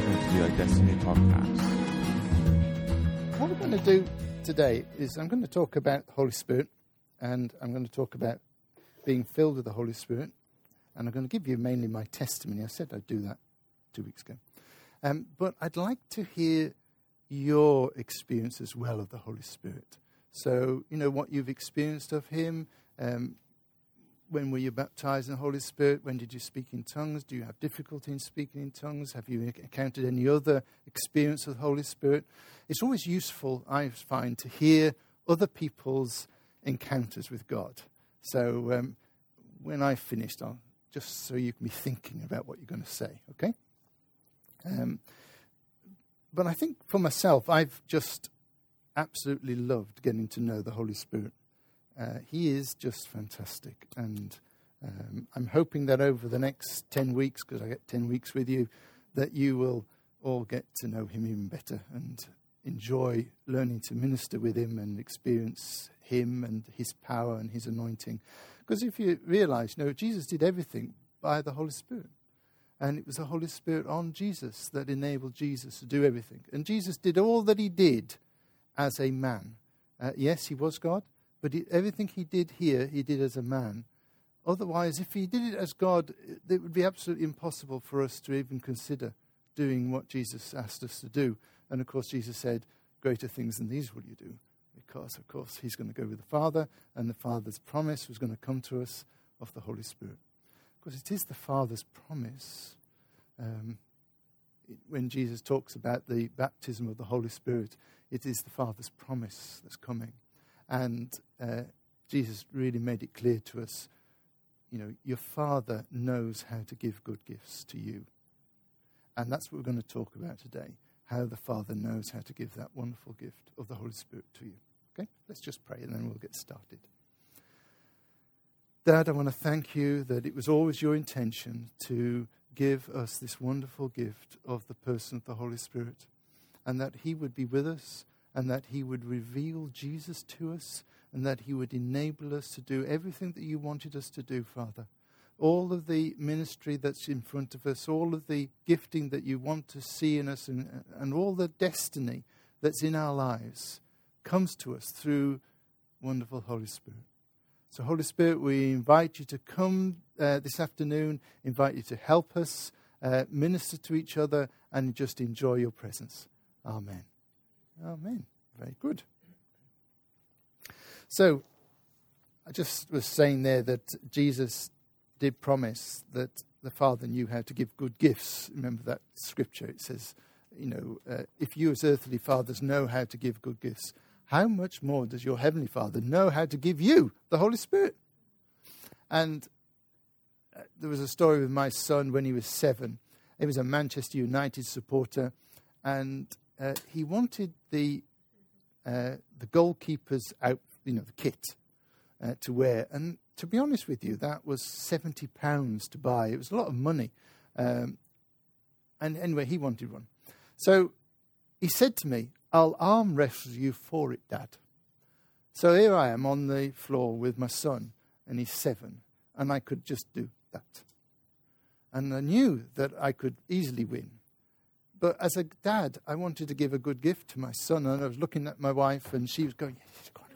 to Destiny. What we're going to do today is I'm going to talk about the Holy Spirit, and I'm going to talk about being filled with the Holy Spirit, and I'm going to give you mainly my testimony. I said I'd do that two weeks ago. Um, but I'd like to hear your experience as well of the Holy Spirit. So, you know, what you've experienced of Him. Um, when were you baptized in the Holy Spirit? When did you speak in tongues? Do you have difficulty in speaking in tongues? Have you encountered any other experience of the Holy Spirit? It's always useful, I find, to hear other people's encounters with God. So um, when I've finished, I'll just so you can be thinking about what you're going to say, okay? Um, but I think for myself, I've just absolutely loved getting to know the Holy Spirit. Uh, he is just fantastic. And um, I'm hoping that over the next 10 weeks, because I get 10 weeks with you, that you will all get to know him even better and enjoy learning to minister with him and experience him and his power and his anointing. Because if you realize, you know, Jesus did everything by the Holy Spirit. And it was the Holy Spirit on Jesus that enabled Jesus to do everything. And Jesus did all that he did as a man. Uh, yes, he was God, but he, everything he did here, he did as a man. Otherwise, if he did it as God, it would be absolutely impossible for us to even consider doing what Jesus asked us to do. And of course, Jesus said, Greater things than these will you do. Because, of course, he's going to go with the Father, and the Father's promise was going to come to us of the Holy Spirit. Because it is the Father's promise. Um, it, when Jesus talks about the baptism of the Holy Spirit, it is the Father's promise that's coming. And uh, Jesus really made it clear to us you know, your Father knows how to give good gifts to you. And that's what we're going to talk about today how the Father knows how to give that wonderful gift of the Holy Spirit to you. Okay? Let's just pray and then we'll get started. Dad, I want to thank you that it was always your intention to give us this wonderful gift of the person of the Holy Spirit and that He would be with us and that He would reveal Jesus to us, and that He would enable us to do everything that you wanted us to do, Father. All of the ministry that's in front of us, all of the gifting that you want to see in us, and, and all the destiny that's in our lives comes to us through wonderful Holy Spirit. So, Holy Spirit, we invite you to come uh, this afternoon, invite you to help us uh, minister to each other, and just enjoy your presence. Amen. Amen. Very good. So, I just was saying there that Jesus did promise that the Father knew how to give good gifts. Remember that scripture? It says, you know, uh, if you as earthly fathers know how to give good gifts, how much more does your heavenly Father know how to give you the Holy Spirit? And uh, there was a story with my son when he was seven. He was a Manchester United supporter, and uh, he wanted the uh, the goalkeeper's out, you know, the kit uh, to wear. And to be honest with you, that was seventy pounds to buy. It was a lot of money. Um, and anyway, he wanted one. So he said to me, "I'll arm wrestle you for it, Dad." So here I am on the floor with my son, and he's seven, and I could just do that. And I knew that I could easily win. But as a dad, I wanted to give a good gift to my son, and I was looking at my wife, and she was going, yes, go on,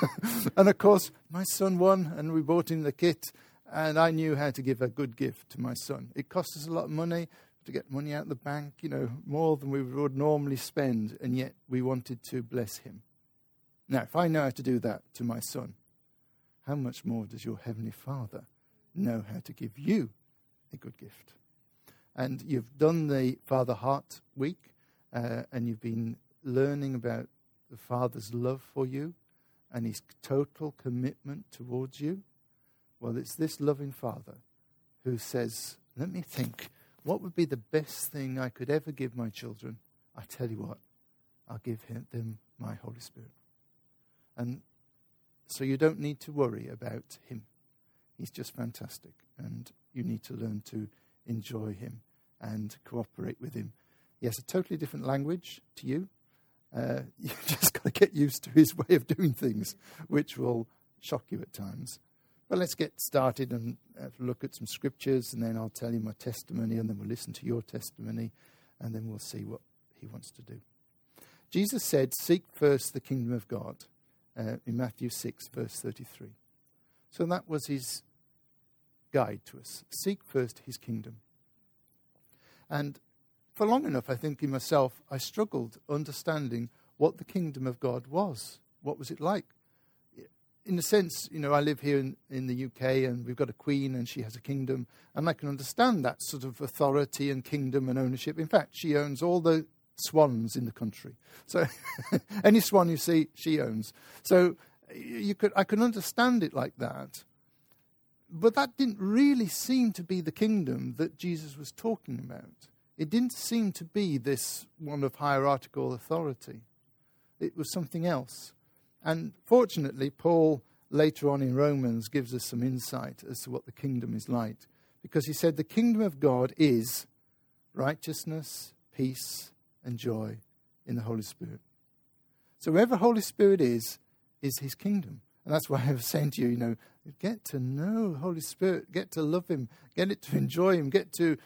go on. and of course, my son won, and we bought him the kit, and I knew how to give a good gift to my son. It cost us a lot of money to get money out of the bank, you know, more than we would normally spend, and yet we wanted to bless him. Now, if I know how to do that to my son, how much more does your Heavenly Father know how to give you a good gift? And you've done the Father Heart Week, uh, and you've been learning about the Father's love for you and his total commitment towards you. Well, it's this loving Father who says, Let me think, what would be the best thing I could ever give my children? I tell you what, I'll give him, them my Holy Spirit. And so you don't need to worry about him. He's just fantastic, and you need to learn to enjoy him and cooperate with him. He has a totally different language to you. Uh, you just got to get used to his way of doing things, which will shock you at times. But let's get started and uh, look at some scriptures, and then I'll tell you my testimony, and then we'll listen to your testimony, and then we'll see what he wants to do. Jesus said, Seek first the kingdom of God uh, in Matthew 6, verse 33. So that was his guide to us. Seek first his kingdom. And for long enough, I think in myself, I struggled understanding what the kingdom of God was. What was it like? In a sense, you know, I live here in, in the UK and we've got a queen and she has a kingdom, and I can understand that sort of authority and kingdom and ownership. In fact, she owns all the swans in the country. So any swan you see, she owns. So you could, I can understand it like that. But that didn't really seem to be the kingdom that Jesus was talking about. It didn't seem to be this one of hierarchical authority. It was something else. And fortunately, Paul later on in Romans gives us some insight as to what the kingdom is like. Because he said the kingdom of God is righteousness, peace, and joy in the Holy Spirit. So wherever the Holy Spirit is, is his kingdom. And that's why I was saying to you, you know, get to know Holy Spirit, get to love him, get it to enjoy him, get to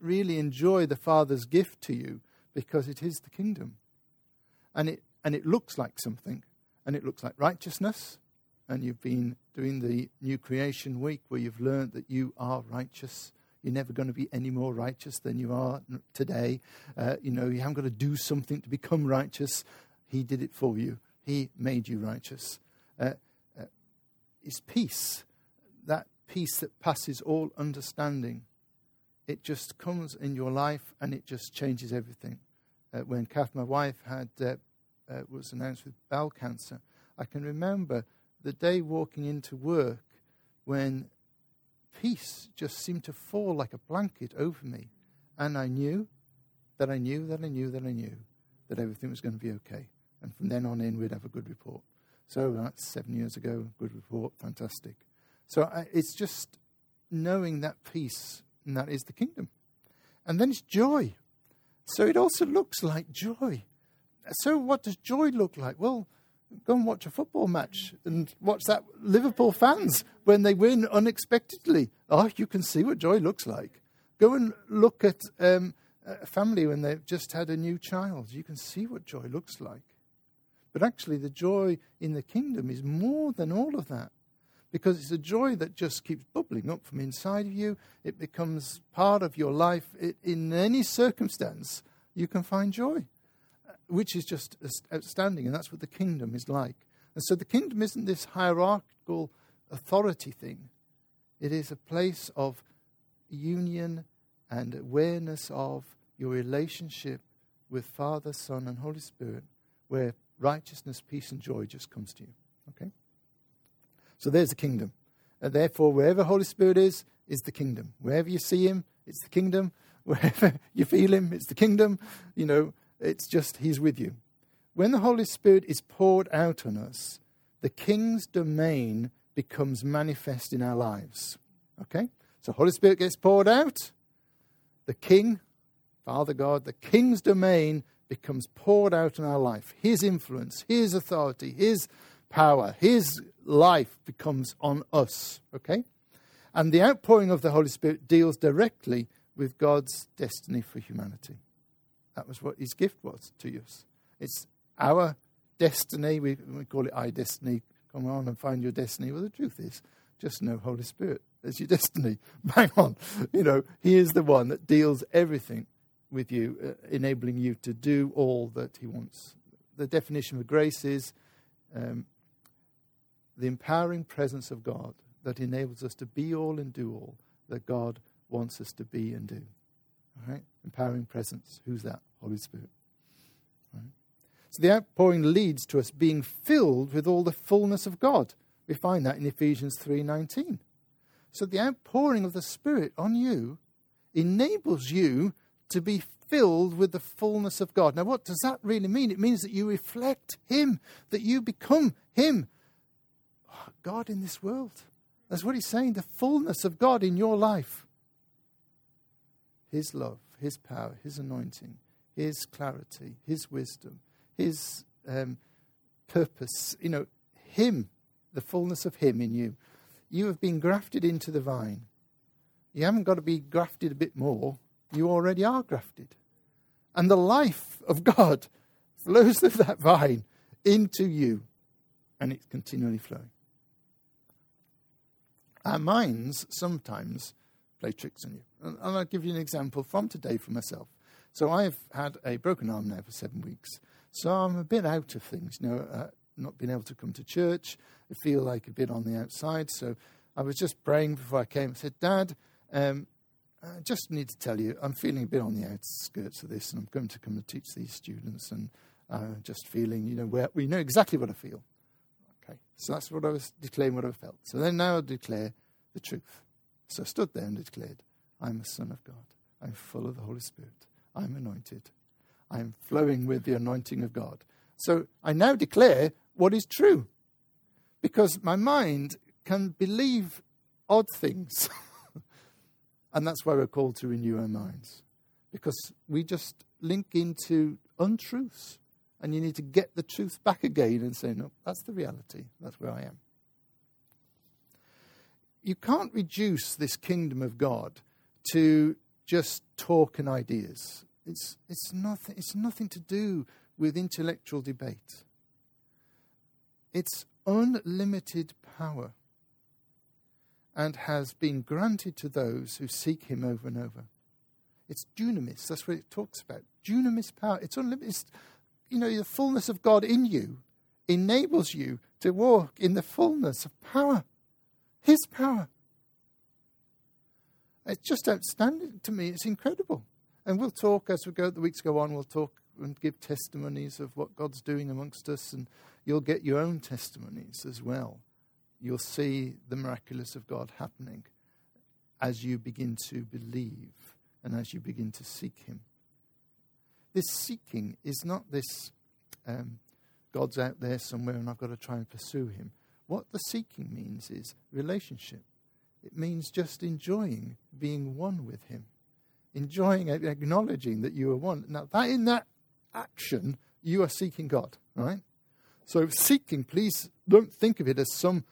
really enjoy the Father's gift to you because it is the kingdom. And it and it looks like something. And it looks like righteousness. And you've been doing the new creation week where you've learned that you are righteous you're never going to be any more righteous than you are today. Uh, you know, you haven't got to do something to become righteous. He did it for you. He made you righteous. Uh, is peace, that peace that passes all understanding. It just comes in your life and it just changes everything. Uh, when Kath, my wife, had uh, uh, was announced with bowel cancer, I can remember the day walking into work when peace just seemed to fall like a blanket over me. And I knew that I knew that I knew that I knew that everything was going to be okay. And from then on in, we'd have a good report. So that's seven years ago, good report, fantastic. So I, it's just knowing that peace, and that is the kingdom. And then it's joy. So it also looks like joy. So what does joy look like? Well, go and watch a football match and watch that Liverpool fans when they win unexpectedly. Oh, you can see what joy looks like. Go and look at um, a family when they've just had a new child. You can see what joy looks like. But actually, the joy in the kingdom is more than all of that because it's a joy that just keeps bubbling up from inside of you. It becomes part of your life. It, in any circumstance, you can find joy uh, which is just outstanding, and that's what the kingdom is like. And so the kingdom isn't this hierarchical authority thing, it is a place of union and awareness of your relationship with Father, Son, and Holy Spirit, where righteousness, peace, and joy just comes to you. Okay? So there's the kingdom. And therefore, wherever Holy Spirit is, is the kingdom. Wherever you see him, it's the kingdom. Wherever you feel him, it's the kingdom. You know, it's just He's with you. When the Holy Spirit is poured out on us, the King's domain becomes manifest in our lives. Okay? So Holy Spirit gets poured out. The King, Father God, the King's domain becomes poured out in our life. His influence, His authority, His power, His life becomes on us. Okay? And the outpouring of the Holy Spirit deals directly with God's destiny for humanity. That was what his gift was to us. It's our destiny. We, we call it I destiny. Come on and find your destiny. Well, the truth is, just know Holy Spirit as your destiny. Bang on. You know, He is the one that deals everything with you, uh, enabling you to do all that He wants. The definition of grace is um, the empowering presence of God that enables us to be all and do all that God wants us to be and do. All right? Empowering presence. Who's that? Holy Spirit. So the outpouring leads to us being filled with all the fullness of God. We find that in Ephesians 3:19. So the outpouring of the Spirit on you enables you to be filled with the fullness of God. Now, what does that really mean? It means that you reflect Him, that you become Him. God in this world. That's what He's saying the fullness of God in your life. His love, His power, His anointing, His clarity, His wisdom, His um, purpose. You know, Him, the fullness of Him in you. You have been grafted into the vine. You haven't got to be grafted a bit more. You already are grafted. And the life of God flows through that vine into you, and it's continually flowing. Our minds sometimes play tricks on you. And I'll give you an example from today for myself. So I've had a broken arm now for seven weeks. So I'm a bit out of things, you know, uh, not being able to come to church. I feel like a bit on the outside. So I was just praying before I came. I said, Dad, um, I just need to tell you, I'm feeling a bit on the outskirts of this, and I'm going to come and teach these students, and uh, just feeling, you know, where we know exactly what I feel. Okay, so that's what I was declaring, what I felt. So then now I declare the truth. So I stood there and declared, I'm a son of God. I'm full of the Holy Spirit. I'm anointed. I'm flowing with the anointing of God. So I now declare what is true because my mind can believe odd things. and that's why we're called to renew our minds because we just link into untruths. And you need to get the truth back again and say, no, that's the reality. That's where I am. You can't reduce this kingdom of God to just talk and ideas. It's, it's, nothing, it's nothing to do with intellectual debate. It's unlimited power and has been granted to those who seek Him over and over. It's dunamis, that's what it talks about. Dunamis power. It's unlimited. It's, you know, the fullness of God in you enables you to walk in the fullness of power, His power. It's just outstanding to me. It's incredible. And we'll talk as we go, the weeks go on, we'll talk and give testimonies of what God's doing amongst us, and you'll get your own testimonies as well. You'll see the miraculous of God happening as you begin to believe and as you begin to seek Him. This seeking is not this um, God's out there somewhere and I've got to try and pursue Him. What the seeking means is relationship. It means just enjoying being one with Him enjoying acknowledging that you are one. Now, that in that action, you are seeking God, right? So, seeking, please don't think of it as some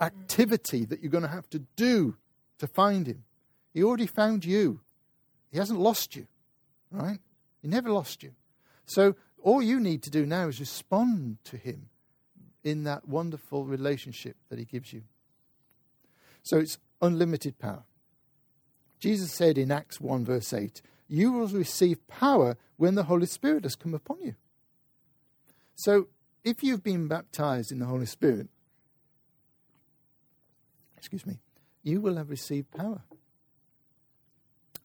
activity that you're going to have to do to find Him. He already found you, He hasn't lost you, right? He never lost you. So, all you need to do now is respond to Him in that wonderful relationship that He gives you. So, it's unlimited power. Jesus said in Acts 1, verse 8, You will receive power when the Holy Spirit has come upon you. So, if you've been baptized in the Holy Spirit, excuse me, you will have received power.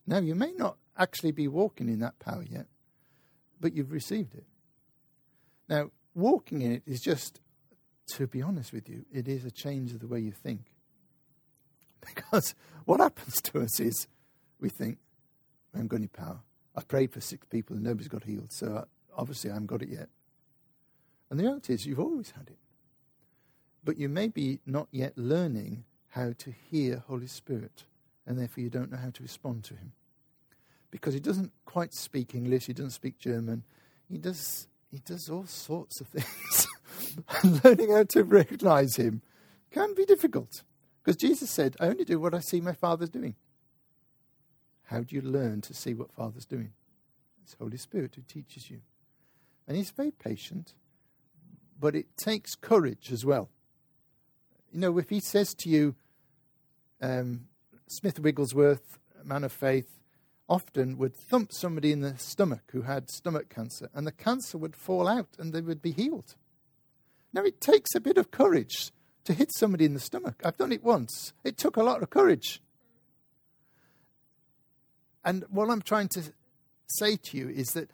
Now, you may not actually be walking in that power yet, but you've received it. Now, walking in it is just, to be honest with you, it is a change of the way you think. Because what happens to us is we think, I haven't got any power. I prayed for six people and nobody's got healed, so uh, obviously I haven't got it yet. And the reality is, you've always had it. But you may be not yet learning how to hear Holy Spirit, and therefore you don't know how to respond to Him. Because He doesn't quite speak English, He doesn't speak German, He does, he does all sorts of things. and learning how to recognize Him can be difficult. Because Jesus said, I only do what I see my Father's doing. How do you learn to see what Father's doing? It's Holy Spirit who teaches you. And He's very patient, but it takes courage as well. You know, if He says to you, um, Smith Wigglesworth, man of faith, often would thump somebody in the stomach who had stomach cancer, and the cancer would fall out and they would be healed. Now, it takes a bit of courage to hit somebody in the stomach. I've done it once. It took a lot of courage. And what I'm trying to say to you is that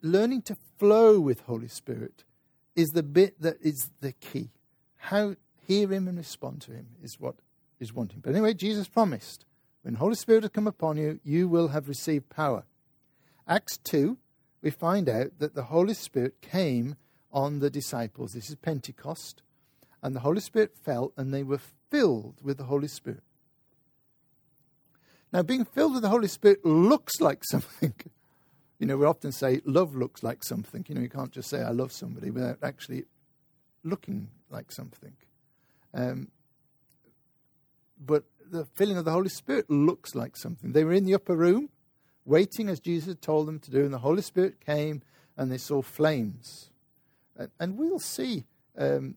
learning to flow with Holy Spirit is the bit that is the key. How hear him and respond to him is what is wanting. But anyway, Jesus promised, when the Holy Spirit has come upon you, you will have received power. Acts 2, we find out that the Holy Spirit came on the disciples. This is Pentecost and the Holy Spirit fell, and they were filled with the Holy Spirit. Now, being filled with the Holy Spirit looks like something. You know, we often say love looks like something. You know, you can't just say I love somebody without actually looking like something. Um, but the filling of the Holy Spirit looks like something. They were in the upper room, waiting as Jesus had told them to do, and the Holy Spirit came and they saw flames. And, and we'll see, um,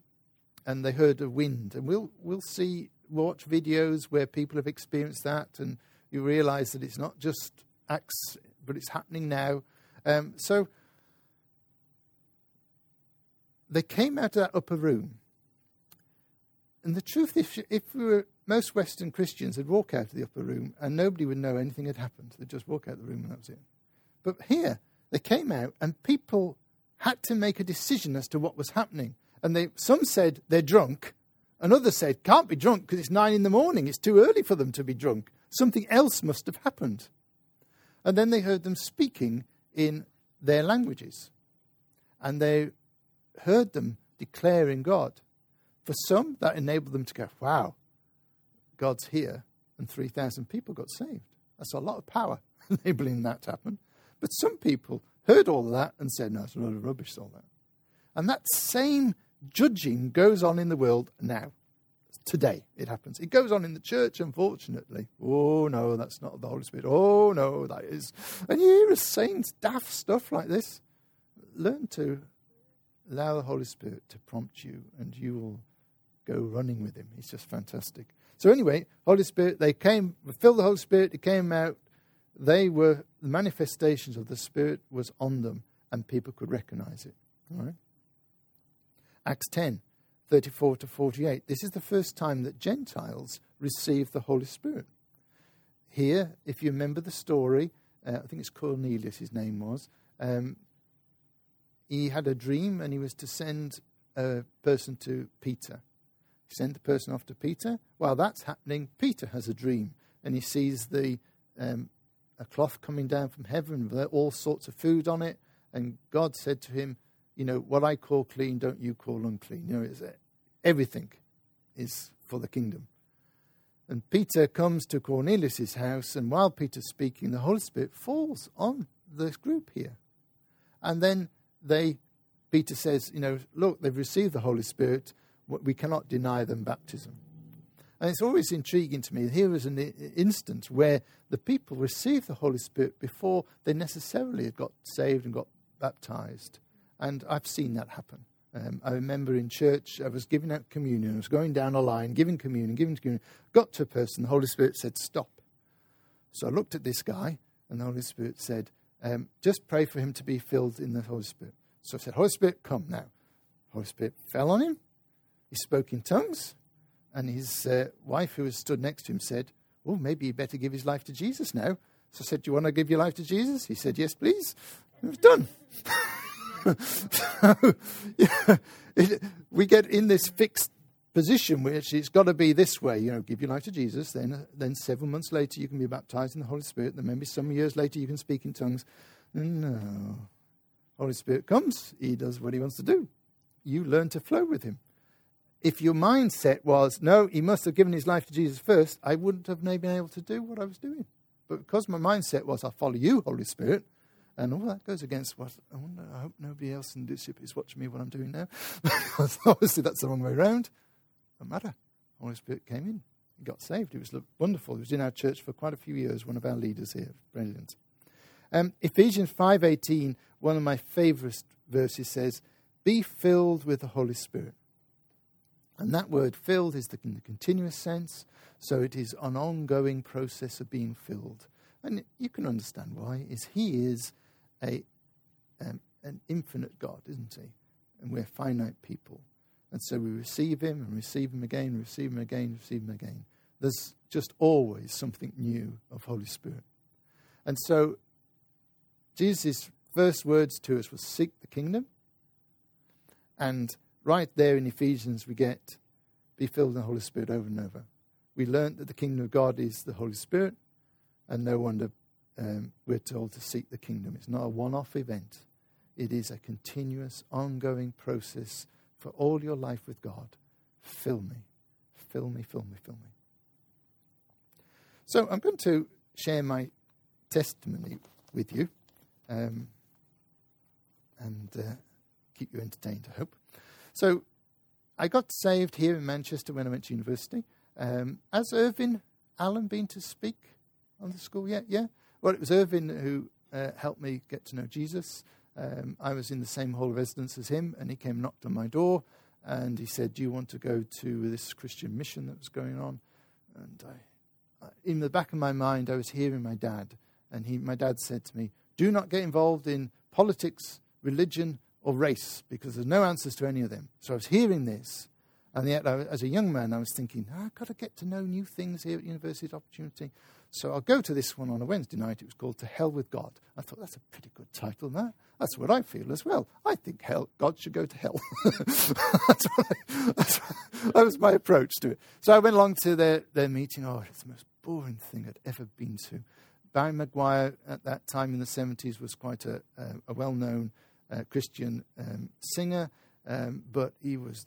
and they heard a wind, and we'll, we'll see, watch videos where people have experienced that, and you realize that it's not just acts, but it's happening now. Um, so they came out of that upper room. And the truth, if, if we were, most Western Christians would walk out of the upper room and nobody would know anything had happened. They'd just walk out of the room and that was it. But here, they came out and people had to make a decision as to what was happening. And they, some said they're drunk, and others said can't be drunk because it's nine in the morning. It's too early for them to be drunk. Something else must have happened. And then they heard them speaking in their languages. And they heard them declaring God. For some, that enabled them to go, wow, God's here, and 3,000 people got saved. That's a lot of power enabling that to happen. But some people heard all of that and said, no, it's a lot of rubbish, all that. And that same judging goes on in the world now. Today it happens. It goes on in the church, unfortunately. Oh, no, that's not the Holy Spirit. Oh, no, that is. And you hear us saying daft stuff like this. Learn to allow the Holy Spirit to prompt you, and you will go running with Him. He's just fantastic. So, anyway, Holy Spirit, they came, filled the Holy Spirit, it came out. They were, the manifestations of the Spirit was on them, and people could recognize it. Acts 10, 34 to 48. This is the first time that Gentiles received the Holy Spirit. Here, if you remember the story, uh, I think it's Cornelius, his name was. Um, he had a dream and he was to send a person to Peter. He sent the person off to Peter. While that's happening, Peter has a dream and he sees the um, a cloth coming down from heaven with all sorts of food on it. And God said to him, You know, what I call clean, don't you call unclean. You know, it's, everything is for the kingdom. And Peter comes to Cornelius' house, and while Peter's speaking, the Holy Spirit falls on this group here. And then they, Peter says, you know, look, they've received the Holy Spirit. We cannot deny them baptism. And it's always intriguing to me. Here is an instance where the people received the Holy Spirit before they necessarily had got saved and got baptized. And I've seen that happen. Um, I remember in church, I was giving out communion. I was going down a line, giving communion, giving communion. Got to a person, the Holy Spirit said, Stop. So I looked at this guy, and the Holy Spirit said, um, just pray for him to be filled in the Holy Spirit. So I said, Holy Spirit, come now. Holy Spirit fell on him. He spoke in tongues. And his uh, wife, who was stood next to him, said, Oh, maybe he better give his life to Jesus now. So I said, Do you want to give your life to Jesus? He said, Yes, please. It was done. so, yeah, it, we get in this fixed position which it's got to be this way you know give your life to jesus then then seven months later you can be baptized in the holy spirit then maybe some years later you can speak in tongues no holy spirit comes he does what he wants to do you learn to flow with him if your mindset was no he must have given his life to jesus first i wouldn't have been able to do what i was doing but because my mindset was i follow you holy spirit and all that goes against what I wonder. I hope nobody else in this ship is watching me what I'm doing now. Obviously, that's the wrong way around. No matter. Holy Spirit came in. He got saved. He was wonderful. He was in our church for quite a few years, one of our leaders here. Brilliant. Um, Ephesians 5.18, one of my favourite verses says, Be filled with the Holy Spirit. And that word filled is the, in the continuous sense, so it is an ongoing process of being filled. And you can understand why, is he is a, um, an infinite God, isn't he? And we're finite people. And so we receive him and receive him again, receive him again, receive him again. There's just always something new of Holy Spirit. And so Jesus' first words to us was seek the kingdom. And right there in Ephesians, we get be filled with the Holy Spirit over and over. We learned that the kingdom of God is the Holy Spirit, and no wonder um, we're told to seek the kingdom. It's not a one off event, it is a continuous, ongoing process for all your life with God. Fill me, fill me, fill me, fill me. So I'm going to share my testimony with you um, and uh, keep you entertained, I hope. So I got saved here in Manchester when I went to university. Um, has Irvin Allen been to speak on the school yet? Yeah? Well, it was Irvin who uh, helped me get to know Jesus. Um, I was in the same hall of residence as him, and he came and knocked on my door, and he said, "Do you want to go to this Christian mission that was going on?" And I, in the back of my mind, I was hearing my dad, and he, my dad said to me, "Do not get involved in politics, religion, or race, because there's no answers to any of them." So I was hearing this, and yet, I, as a young man, I was thinking, oh, I've got to get to know new things here at University Opportunity. So I'll go to this one on a Wednesday night. It was called To Hell with God. I thought, that's a pretty good title, that. That's what I feel as well. I think hell, God should go to hell. that's I, that's, that was my approach to it. So I went along to their, their meeting. Oh, it's the most boring thing I'd ever been to. Barry McGuire, at that time in the 70s, was quite a, a, a well known Christian um, singer, um, but he was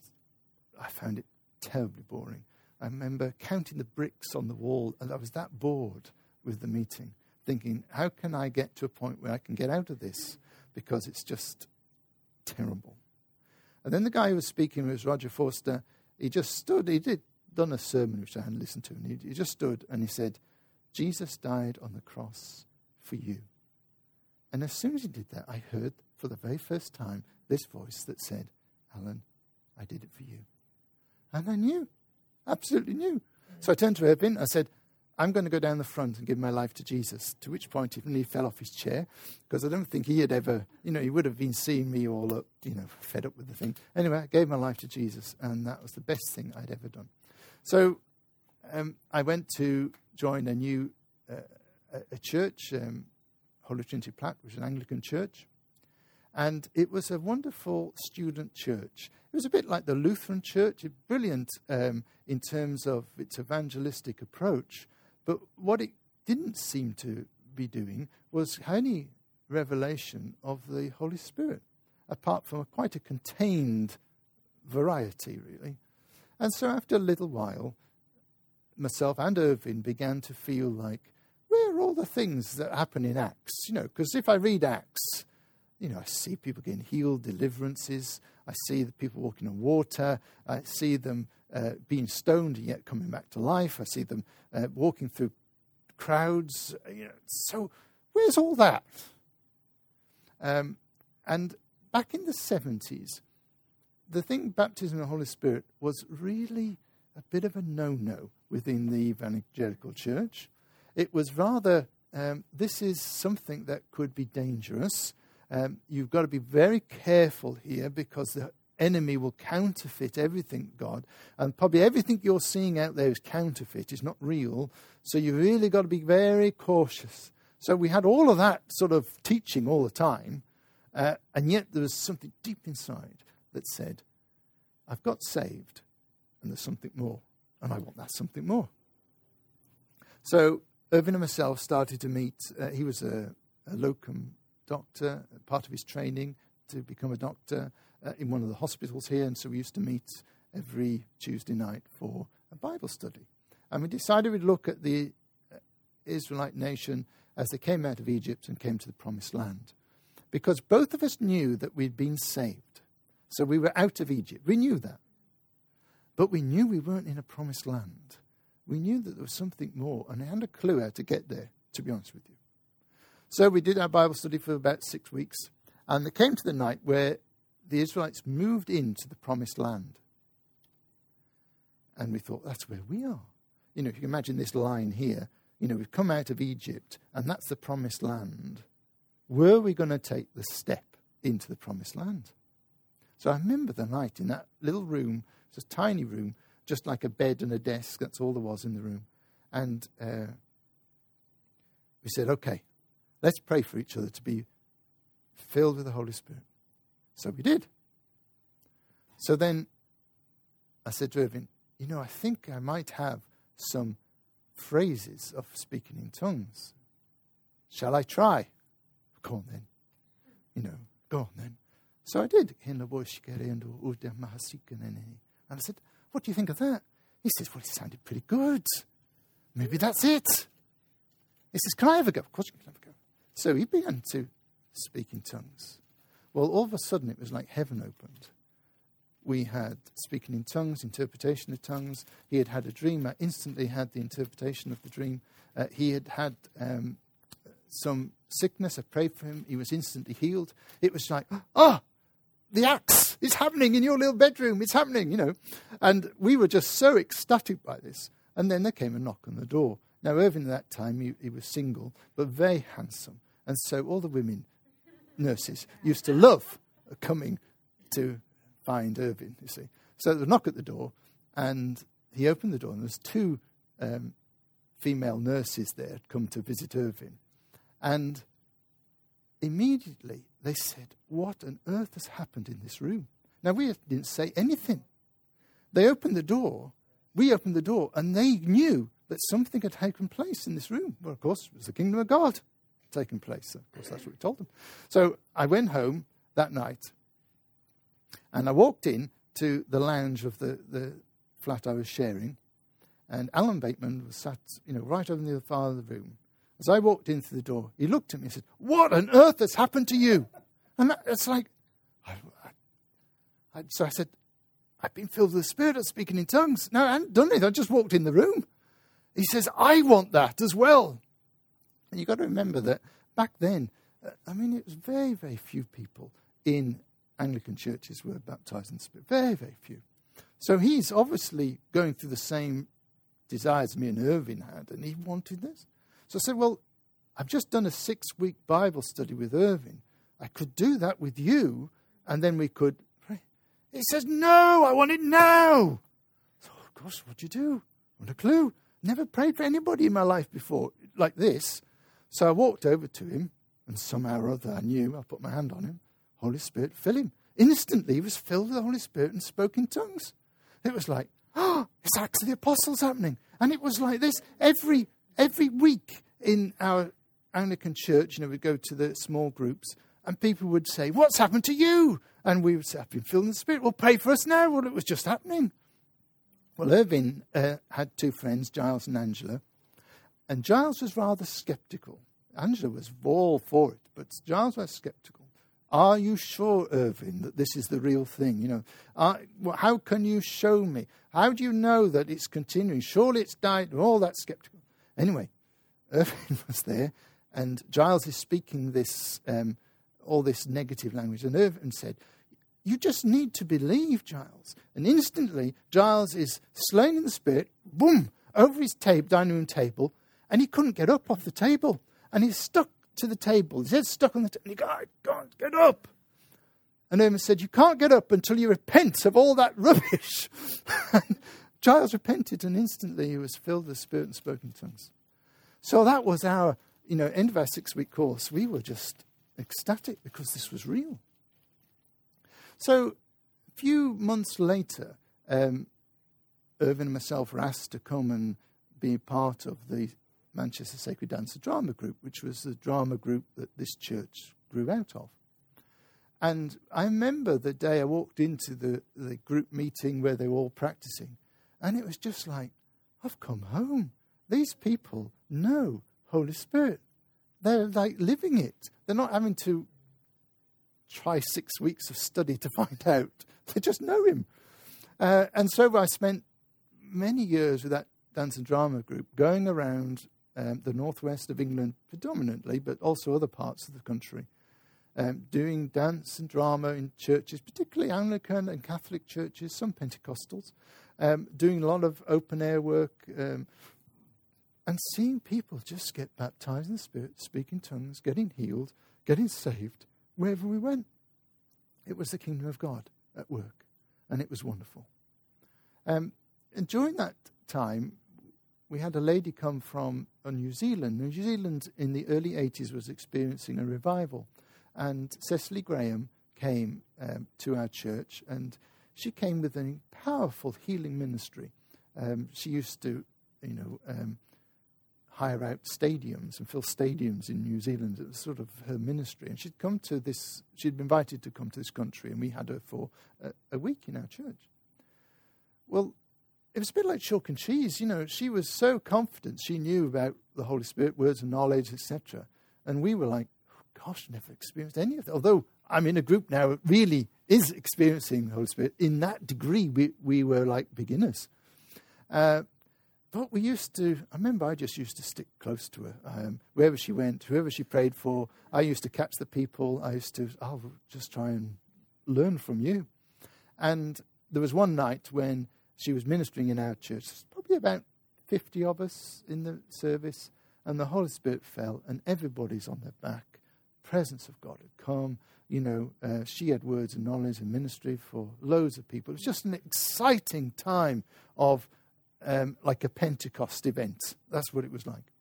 I found it terribly boring. I remember counting the bricks on the wall, and I was that bored with the meeting, thinking, how can I get to a point where I can get out of this? Because it's just terrible. And then the guy who was speaking was Roger Forster. He just stood, he did done a sermon which I hadn't listened to, and he just stood and he said, Jesus died on the cross for you. And as soon as he did that, I heard for the very first time this voice that said, Alan, I did it for you. And I knew, absolutely knew. So I turned to Irvin. I said, I'm going to go down the front and give my life to Jesus. To which point he nearly fell off his chair because I don't think he had ever, you know, he would have been seeing me all up, you know, fed up with the thing. Anyway, I gave my life to Jesus, and that was the best thing I'd ever done. So um, I went to join a new uh, a, church, um, Holy Trinity Platt, which is an Anglican church. And it was a wonderful student church. It was a bit like the Lutheran church, brilliant um, in terms of its evangelistic approach. But what it didn't seem to be doing was any revelation of the Holy Spirit, apart from a, quite a contained variety, really. And so after a little while, myself and Irvin began to feel like, where are all the things that happen in Acts? You know, because if I read Acts, you know, I see people getting healed, deliverances. I see the people walking on water. I see them uh, being stoned and yet coming back to life. I see them uh, walking through crowds. You know, so where's all that? Um, and back in the 70s, the thing, baptism in the Holy Spirit, was really a bit of a no no within the evangelical church. It was rather, um, this is something that could be dangerous. Um, you've got to be very careful here because the enemy will counterfeit everything, God. And probably everything you're seeing out there is counterfeit, it's not real. So you've really got to be very cautious. So we had all of that sort of teaching all the time. Uh, and yet there was something deep inside that said, I've got saved, and there's something more. And I want that something more. So Irvin and myself started to meet. Uh, he was a, a locum doctor, part of his training to become a doctor uh, in one of the hospitals here. And so we used to meet every Tuesday night for a Bible study. And we decided we'd look at the uh, Israelite nation as they came out of Egypt and came to the promised land. Because both of us knew that we'd been saved. So we were out of Egypt. We knew that. But we knew we weren't in a promised land. We knew that there was something more, and I had a clue how to get there, to be honest with you. So we did our Bible study for about six weeks, and it came to the night where the Israelites moved into the promised land. And we thought, that's where we are. You know, if you can imagine this line here, you know, we've come out of Egypt, and that's the promised land. Were we going to take the step into the promised land? So I remember the night in that little room, it's a tiny room, just like a bed and a desk, that's all there was in the room. And uh, we said, okay, Let's pray for each other to be filled with the Holy Spirit. So we did. So then I said to Irvin, You know, I think I might have some phrases of speaking in tongues. Shall I try? Go on then. You know, go on then. So I did. And I said, What do you think of that? He says, Well, it sounded pretty good. Maybe that's it. He says, Can I ever go? Of course you can have a go. So he began to speak in tongues. Well, all of a sudden, it was like heaven opened. we had speaking in tongues, interpretation of tongues. He had had a dream. I instantly had the interpretation of the dream. Uh, he had had um, some sickness. I prayed for him. He was instantly healed. It was like, ah, the acts is happening in your little bedroom. It's happening, you know. And we were just so ecstatic by this. And then there came a knock on the door. Now, Irving at that time, he, he was single, but very handsome. And so all the women, nurses, used to love coming to find Irving, you see. So there was a knock at the door, and he opened the door, and there was two um, female nurses there had come to visit Irving. And immediately they said, What on earth has happened in this room? Now, we didn't say anything. They opened the door, we opened the door, and they knew that something had taken place in this room. Well, of course, it was the kingdom of God taking place. Of course, that's what we told them. So I went home that night, and I walked in to the lounge of the, the flat I was sharing, and Alan Bateman was sat, you know, right over in the far of the room. As I walked in through the door, he looked at me and said, What on earth has happened to you? And that, it's like, I, I, so I said, I've been filled with the Spirit of speaking in tongues. No, I hadn't done it. I just walked in the room. He says, I want that as well. And you've got to remember that back then, uh, I mean, it was very, very few people in Anglican churches were baptized in the Spirit. Very, very few. So he's obviously going through the same desires me and Irving had, and he wanted this. So I said, Well, I've just done a six week Bible study with Irving. I could do that with you, and then we could pray. He says, No, I want it now. So, of course, what do you do? Not a clue. Never prayed for anybody in my life before like this. So I walked over to him, and somehow or other I knew. I put my hand on him. Holy Spirit, fill him. Instantly, he was filled with the Holy Spirit and spoke in tongues. It was like, oh, it's Acts of the Apostles happening. And it was like this every every week in our Anglican church. You know, we'd go to the small groups, and people would say, "What's happened to you?" And we would say, "I've been filled with the Spirit." Well, pray for us now. Well, it was just happening. Well, Irving uh, had two friends, Giles and Angela, and Giles was rather sceptical. Angela was all for it, but Giles was sceptical. Are you sure, Irving, that this is the real thing? You know, are, well, how can you show me? How do you know that it's continuing? Surely it's died. All that skeptical. Anyway, Irving was there, and Giles is speaking this um, all this negative language, and Irving said, you just need to believe, Giles. And instantly, Giles is slain in the spirit, boom, over his tape, dining room table, and he couldn't get up off the table. And he's stuck to the table. His head's stuck on the table. And he goes, I can't get up. And Irma said, You can't get up until you repent of all that rubbish. Giles repented, and instantly he was filled with the Spirit and spoke in tongues. So that was our, you know, end of our six week course. We were just ecstatic because this was real. So a few months later, um, Irving and myself were asked to come and be part of the Manchester Sacred Dance Drama Group, which was the drama group that this church grew out of. And I remember the day I walked into the, the group meeting where they were all practicing, and it was just like, I've come home. These people know Holy Spirit. They're like living it. They're not having to try six weeks of study to find out. They just know him. Uh, and so I spent many years with that dance and drama group going around um, the northwest of England predominantly, but also other parts of the country, um, doing dance and drama in churches, particularly Anglican and Catholic churches, some Pentecostals, um, doing a lot of open air work, um, and seeing people just get baptized in the Spirit, speaking tongues, getting healed, getting saved wherever we went. It was the kingdom of God at work, and it was wonderful. Um, and during that time, we had a lady come from uh, New Zealand. New Zealand in the early 80s was experiencing a revival, and Cecily Graham came um, to our church, and she came with a powerful healing ministry. Um, she used to, you know, um, hire out stadiums and fill stadiums in New Zealand. It was sort of her ministry. And she'd come to this, she'd been invited to come to this country, and we had her for a, a week in our church. Well, it was a bit like chalk and cheese. You know, she was so confident she knew about the Holy Spirit, words of knowledge, etc. And we were like, oh, gosh, never experienced any of that. Although I'm in a group now that really is experiencing the Holy Spirit. In that degree, we, we were like beginners. Uh, but we used to, I remember I just used to stick close to her. Um, wherever she went, whoever she prayed for, I used to catch the people. I used to, I'll just try and learn from you. And there was one night when she was ministering in our church, probably about 50 of us in the service, and the Holy Spirit fell, and everybody's on their back. Presence of God had come. You know, uh, she had words and knowledge and ministry for loads of people. It was just an exciting time of um, like a Pentecost event. That's what it was like.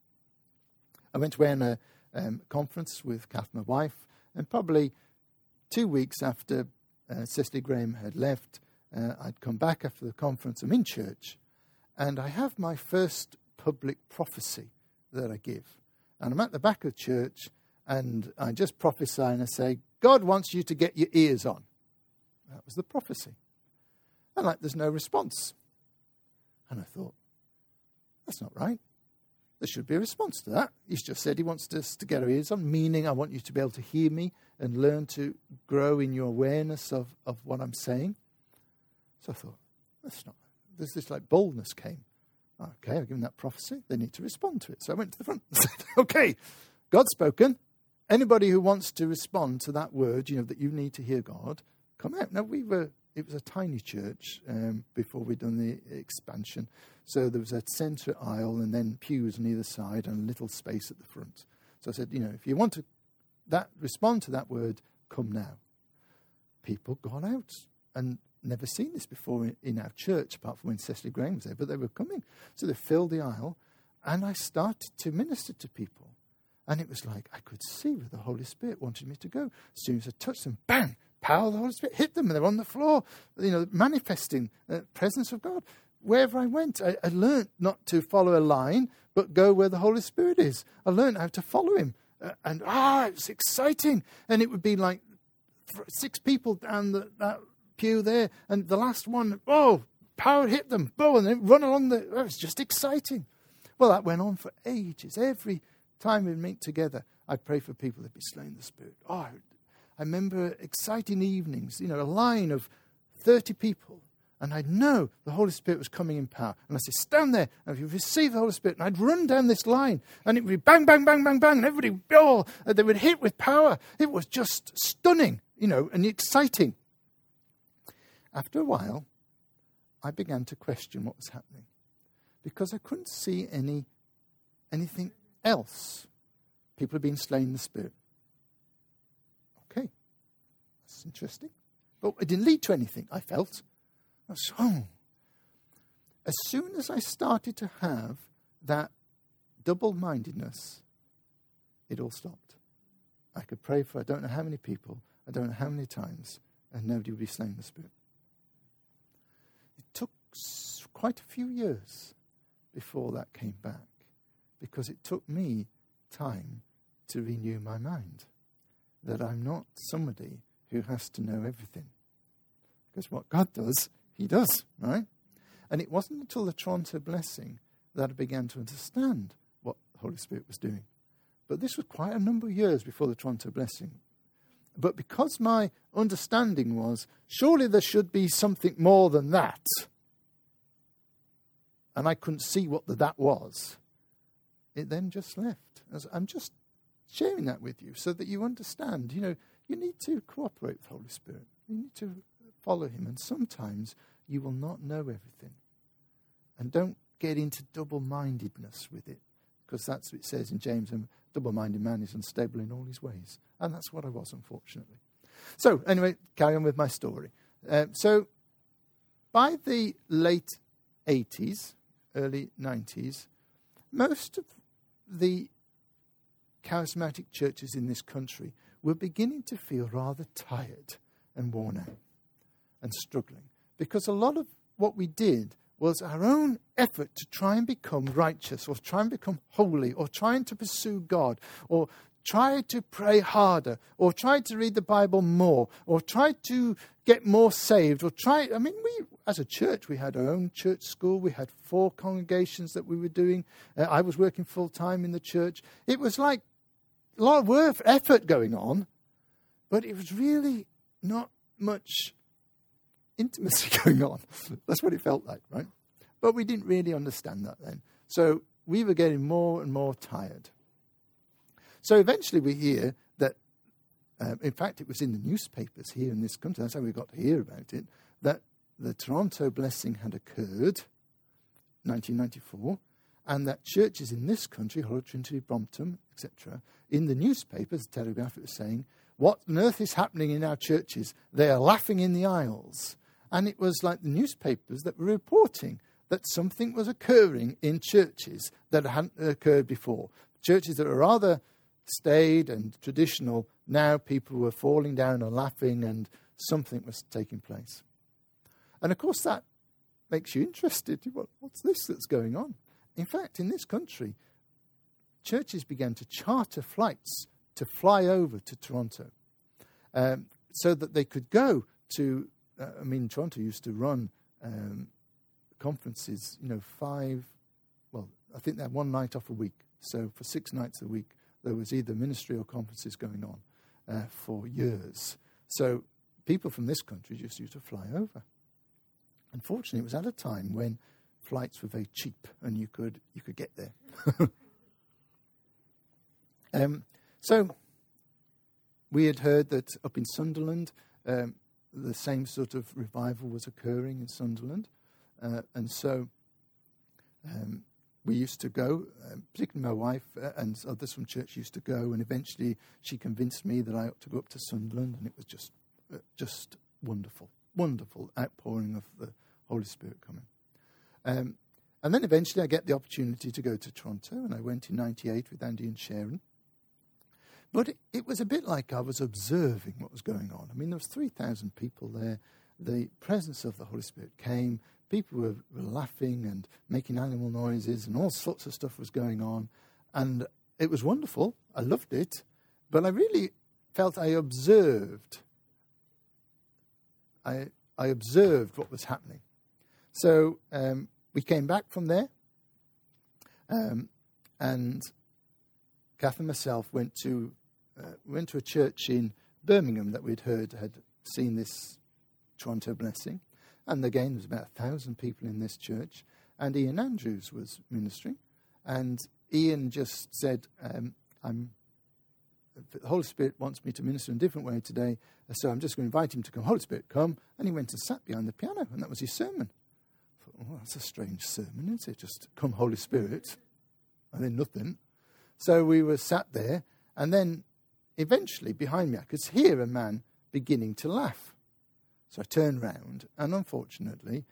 I went away on a um, conference with Kath, my wife, and probably two weeks after uh, Cecily Graham had left, uh, I'd come back after the conference. I'm in church, and I have my first public prophecy that I give. And I'm at the back of church, and I just prophesy and I say, God wants you to get your ears on. That was the prophecy. And like, there's no response. And I thought, that's not right. There should be a response to that. He's just said he wants us to get our ears on, meaning I want you to be able to hear me and learn to grow in your awareness of, of what I'm saying. So I thought, that's not, there's this like boldness came. Okay, I've given that prophecy. They need to respond to it. So I went to the front and said, okay, God's spoken. Anybody who wants to respond to that word, you know, that you need to hear God, come out. Now, we were, it was a tiny church um, before we'd done the expansion. So there was a centre aisle and then pews on either side and a little space at the front. So I said, you know, if you want to that respond to that word, come now. People got out and never seen this before in, in our church, apart from when Cecily Graham was there, but they were coming. So they filled the aisle, and I started to minister to people. And it was like I could see where the Holy Spirit wanted me to go. As soon as I touched them, bang, power of the Holy Spirit hit them, and they're on the floor, you know, manifesting the presence of God. Wherever I went, I, I learned not to follow a line, but go where the Holy Spirit is. I learned how to follow Him. Uh, and ah, it was exciting. And it would be like six people down the, that pew there, and the last one, oh, power hit them, boom, and then run along the. It was just exciting. Well, that went on for ages. Every time we'd meet together, I'd pray for people that'd be slain the Spirit. Oh, I remember exciting evenings, you know, a line of 30 people and I'd know the Holy Spirit was coming in power. And I'd say, stand there, and if you receive the Holy Spirit, and I'd run down this line, and it would be bang, bang, bang, bang, bang, and everybody, oh, they would hit with power. It was just stunning, you know, and exciting. After a while, I began to question what was happening because I couldn't see any anything else. People had been slain in the Spirit. Okay, interesting. But it didn't lead to anything, I felt. So, oh. as soon as I started to have that double mindedness, it all stopped. I could pray for I don't know how many people, I don't know how many times, and nobody would be slain in the Spirit. It took quite a few years before that came back because it took me time to renew my mind that I'm not somebody who has to know everything. Because what God does he does, right? And it wasn't until the Toronto blessing that I began to understand what the Holy Spirit was doing. But this was quite a number of years before the Toronto blessing. But because my understanding was, surely there should be something more than that, and I couldn't see what the that was, it then just left. I'm just sharing that with you so that you understand. You know, you need to cooperate with the Holy Spirit. You need to follow Him. And sometimes you will not know everything. And don't get into double mindedness with it, because that's what it says in James a double minded man is unstable in all his ways. And that's what I was, unfortunately. So, anyway, carry on with my story. Uh, so, by the late 80s, early 90s, most of the charismatic churches in this country were beginning to feel rather tired and worn out and struggling because a lot of what we did was our own effort to try and become righteous or try and become holy or trying to pursue God or try to pray harder or try to read the Bible more or try to get more saved or try. I mean, we, as a church, we had our own church school. We had four congregations that we were doing. Uh, I was working full time in the church. It was like a lot of work, effort going on, but it was really not much intimacy going on. That's what it felt like, right? But we didn't really understand that then. So we were getting more and more tired. So eventually we hear that, uh, in fact, it was in the newspapers here in this country, that's how we got to hear about it, that the Toronto blessing had occurred, 1994, and that churches in this country, Holy Trinity, Brompton, etc., in the newspapers, the Telegraph, it was saying, what on earth is happening in our churches? They are laughing in the aisles. And it was like the newspapers that were reporting that something was occurring in churches that hadn't occurred before. Churches that were rather staid and traditional, now people were falling down and laughing, and something was taking place. And of course, that makes you interested. What's this that's going on? In fact, in this country, churches began to charter flights to fly over to Toronto um, so that they could go to. Uh, I mean, Toronto used to run um, conferences, you know, five, well, I think they had one night off a week. So for six nights a week, there was either ministry or conferences going on uh, for years. So people from this country just used to fly over. Unfortunately, it was at a time when flights were very cheap and you could, you could get there. um, so we had heard that up in Sunderland, um, the same sort of revival was occurring in Sunderland. Uh, and so um, we used to go, uh, particularly my wife uh, and others from church used to go, and eventually she convinced me that I ought to go up to Sunderland, and it was just, uh, just wonderful, wonderful outpouring of the Holy Spirit coming. Um, and then eventually I get the opportunity to go to Toronto, and I went in '98 with Andy and Sharon. But it, it, was a bit like I was observing what was going on. I mean, there was 3,000 people there. The presence of the Holy Spirit came people were, were laughing and making animal noises, and all sorts of stuff was going on. And it was wonderful. I loved it. But I really felt I observed. I, I observed what was happening. So um, we came back from there, um, and Kath and myself went to uh, went to a church in Birmingham that we'd heard had seen this Toronto blessing, and again, there was about a thousand people in this church. And Ian Andrews was ministering. And Ian just said, um, I'm, the Holy Spirit wants me to minister in a different way today. So I'm just going to invite him to come. Holy Spirit, come. And he went and sat behind the piano. And that was his sermon. I thought, oh, that's a strange sermon, isn't it? Just come, Holy Spirit. And then nothing. So we were sat there. And then eventually, behind me, I could hear a man beginning to laugh. So I turned round, and unfortunately,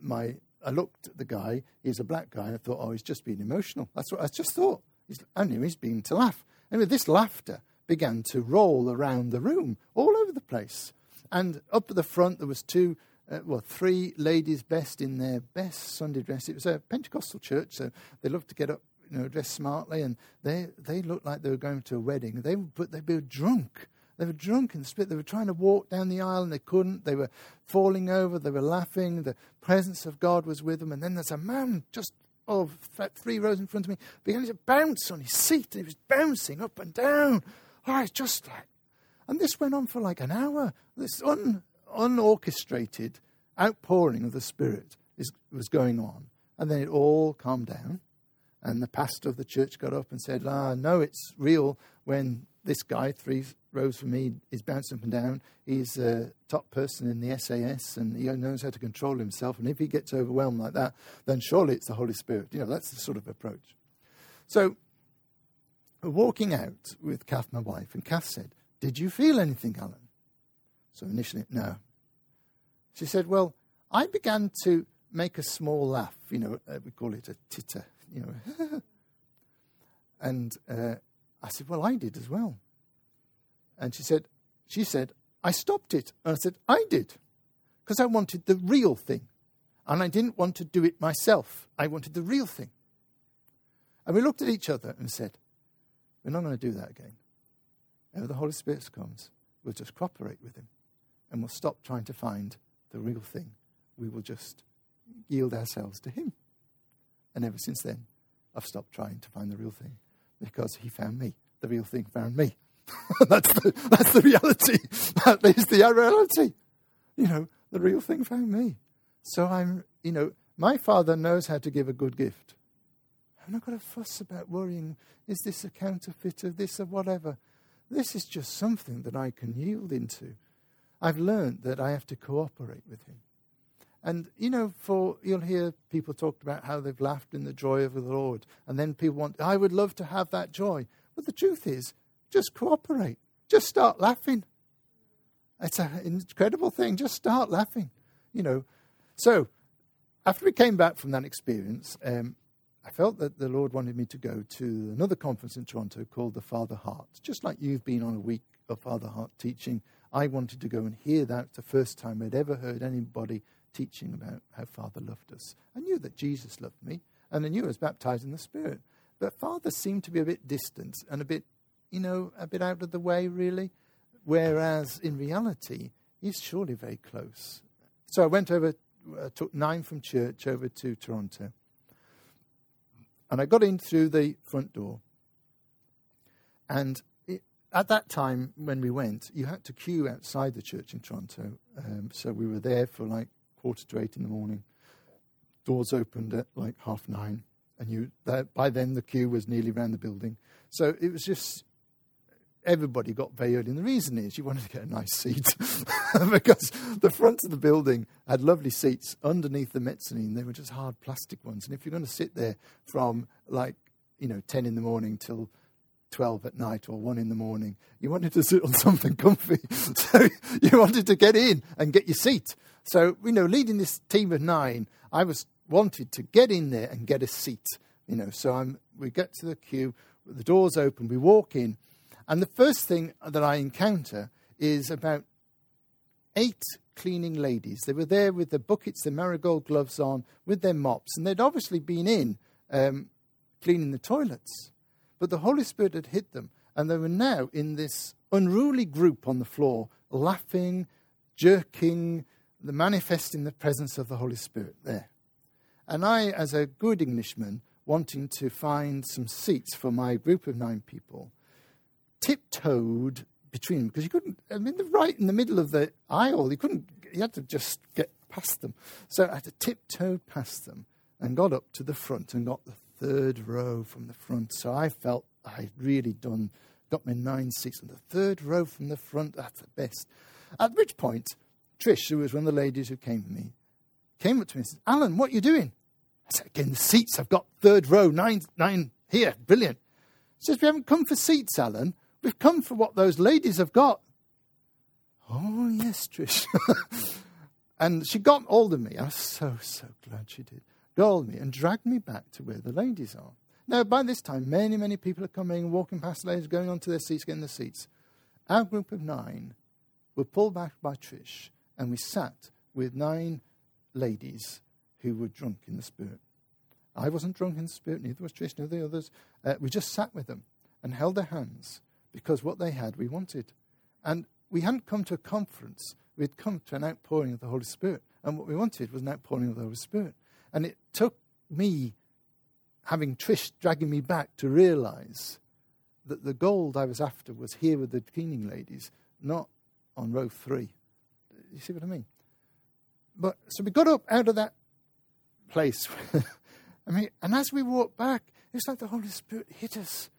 my I looked at the guy. He's a black guy. And I thought, oh, he's just being emotional. That's what I just thought. He's, I knew he's being to laugh. Anyway, this laughter began to roll around the room, all over the place. And up at the front, there was two, uh, well, three ladies best in their best Sunday dress. It was a Pentecostal church, so they loved to get up, you know, dress smartly, and they they looked like they were going to a wedding. They but they were drunk. They were drunk and split. They were trying to walk down the aisle and they couldn't. They were falling over. They were laughing. The presence of God was with them. And then there's a man just oh, three rows in front of me began to bounce on his seat. He was bouncing up and down. Oh, it's just like. And this went on for like an hour. This un, unorchestrated outpouring of the Spirit is, was going on. And then it all calmed down. And the pastor of the church got up and said, Ah, no, it's real when this guy, three rows from me, is bouncing up and down. He's a top person in the SAS and he knows how to control himself. And if he gets overwhelmed like that, then surely it's the Holy Spirit. You know, that's the sort of approach. So, walking out with Kath, my wife, and Kath said, Did you feel anything, Alan? So initially, no. She said, Well, I began to make a small laugh. You know, uh, we call it a titter, you know. and uh, I said, Well, I did as well. And she said, she said, I stopped it. And I said, I did. Because I wanted the real thing. And I didn't want to do it myself. I wanted the real thing. And we looked at each other and said, We're not going to do that again. Whenever the Holy Spirit comes, we'll just cooperate with him. And we'll stop trying to find the real thing. We will just yield ourselves to him. And ever since then, I've stopped trying to find the real thing because he found me. The real thing found me. that's, the, that's the reality. That is the reality. you know, the real thing found me. So I'm, you know, my father knows how to give a good gift. I'm not going to fuss about worrying, is this a counterfeit of this or whatever? This is just something that I can yield into. I've learned that I have to cooperate with him. And, you know, for you'll hear people talk about how they've laughed in the joy of the Lord. And then people want, I would love to have that joy. But the truth is, just cooperate. Just start laughing. It's an incredible thing. Just start laughing. You know. So, after we came back from that experience, um, I felt that the Lord wanted me to go to another conference in Toronto called the Father Heart. Just like you've been on a week of Father Heart teaching, I wanted to go and hear that. It's the first time I'd ever heard anybody teaching about how Father loved us. I knew that Jesus loved me, and I knew I was baptized in the Spirit. But Father seemed to be a bit distant and a bit, you know, a bit out of the way, really. Whereas in reality, he's surely very close. So I went over, uh, took nine from church over to Toronto. And I got in through the front door. And it, at that time, when we went, you had to queue outside the church in Toronto. Um, so we were there for like quarter to eight in the morning. Doors opened at like half nine, and you that, by then the queue was nearly around the building. So it was just everybody got very early. And the reason is you wanted to get a nice seat because the front of the building had lovely seats underneath the mezzanine. They were just hard plastic ones. And if you're going to sit there from like, you know, 10 in the morning till 12 at night or 1 in the morning, you wanted to sit on something comfy. so you wanted to get in and get your seat. So, you know, leading this team of nine, I was wanted to get in there and get a seat. You know, so I'm, we get to the queue, the doors open, we walk in, and the first thing that I encounter is about eight cleaning ladies. They were there with the buckets, the marigold gloves on, with their mops, and they'd obviously been in um, cleaning the toilets. But the Holy Spirit had hit them, and they were now in this unruly group on the floor, laughing, jerking, manifesting the presence of the Holy Spirit there. And I, as a good Englishman, wanting to find some seats for my group of nine people, tiptoed between them because you couldn't, I mean, right in the middle of the aisle, you couldn't, you had to just get past them. So I had to tiptoe past them and got up to the front and got the third row from the front. So I felt I'd really done, got my nine seats on the third row from the front. That's the best. At which point, Trish, who was one of the ladies who came with me, came up to me and said, Alan, what are you doing? I said, again, the seats, I've got third row, nine, nine here, brilliant. She says, we haven't come for seats, Alan. We've come for what those ladies have got. Oh, yes, Trish. and she got hold of me. I was so, so glad she did. Got me and dragged me back to where the ladies are. Now, by this time, many, many people are coming, walking past the ladies, going onto their seats, getting the seats. Our group of nine were pulled back by Trish and we sat with nine ladies who were drunk in the spirit. I wasn't drunk in the spirit, neither was Trish, neither the others. Uh, we just sat with them and held their hands because what they had we wanted. And we hadn't come to a conference, we'd come to an outpouring of the Holy Spirit. And what we wanted was an outpouring of the Holy Spirit. And it took me having Trish dragging me back to realize that the gold I was after was here with the cleaning ladies, not on row three. You see what I mean? But so we got up out of that place. I mean, and as we walked back, it's like the Holy Spirit hit us,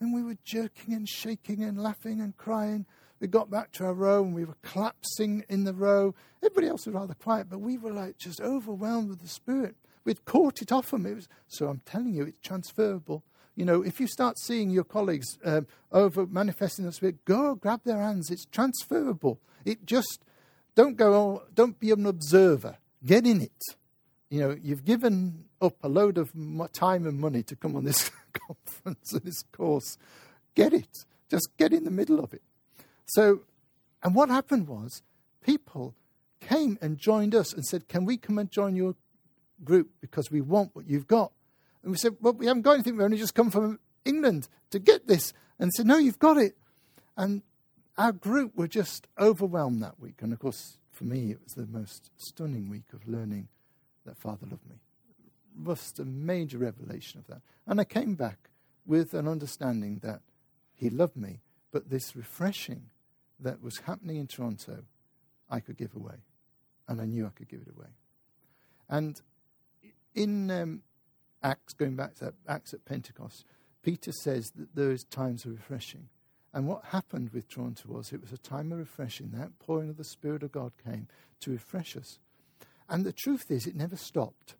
and we were jerking and shaking and laughing and crying. We got back to our row and we were collapsing in the row. Everybody else was rather quiet, but we were like just overwhelmed with the Spirit. We'd caught it off them. It was, so I'm telling you, it's transferable. You know, if you start seeing your colleagues um, over manifesting the Spirit, go grab their hands. It's transferable. It just don't go. Don't be an observer. Get in it. You know, you've given up a load of time and money to come on this conference and this course. Get it. Just get in the middle of it. So, and what happened was, people came and joined us and said, "Can we come and join your group because we want what you've got?" And we said, Well, we haven't got anything. We've only just come from England to get this. And said, No, you've got it. And our group were just overwhelmed that week. And of course, for me, it was the most stunning week of learning that Father loved me. Just a major revelation of that. And I came back with an understanding that He loved me, but this refreshing that was happening in Toronto, I could give away. and I knew I could give it away. And in um, Acts, going back to Acts at Pentecost, Peter says that is times of refreshing. And what happened with Toronto was it was a time of refreshing. That pouring of the Spirit of God came to refresh us. And the truth is, it never stopped.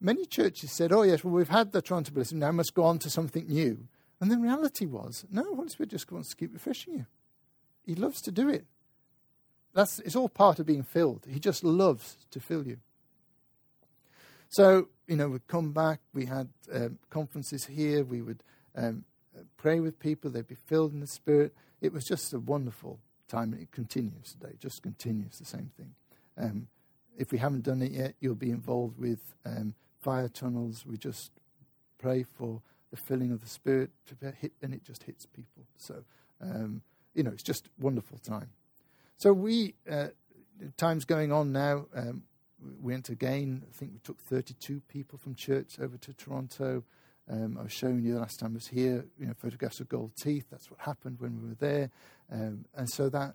Many churches said, oh, yes, well, we've had the Toronto baptism, now we must go on to something new. And the reality was, no, Holy Spirit just wants to keep refreshing you. He loves to do it. That's, it's all part of being filled. He just loves to fill you. So, you know, we'd come back, we had um, conferences here, we would um, pray with people, they'd be filled in the Spirit. It was just a wonderful time, and it continues today, just continues the same thing. Um, if we haven't done it yet, you'll be involved with um, fire tunnels. We just pray for the filling of the Spirit to hit, and it just hits people. So, um, you know, it's just wonderful time. So we, uh, time's going on now. Um, we went again. I think we took 32 people from church over to Toronto. Um, I was showing you the last time I was here, you know, photographs of gold teeth. That's what happened when we were there. Um, and so that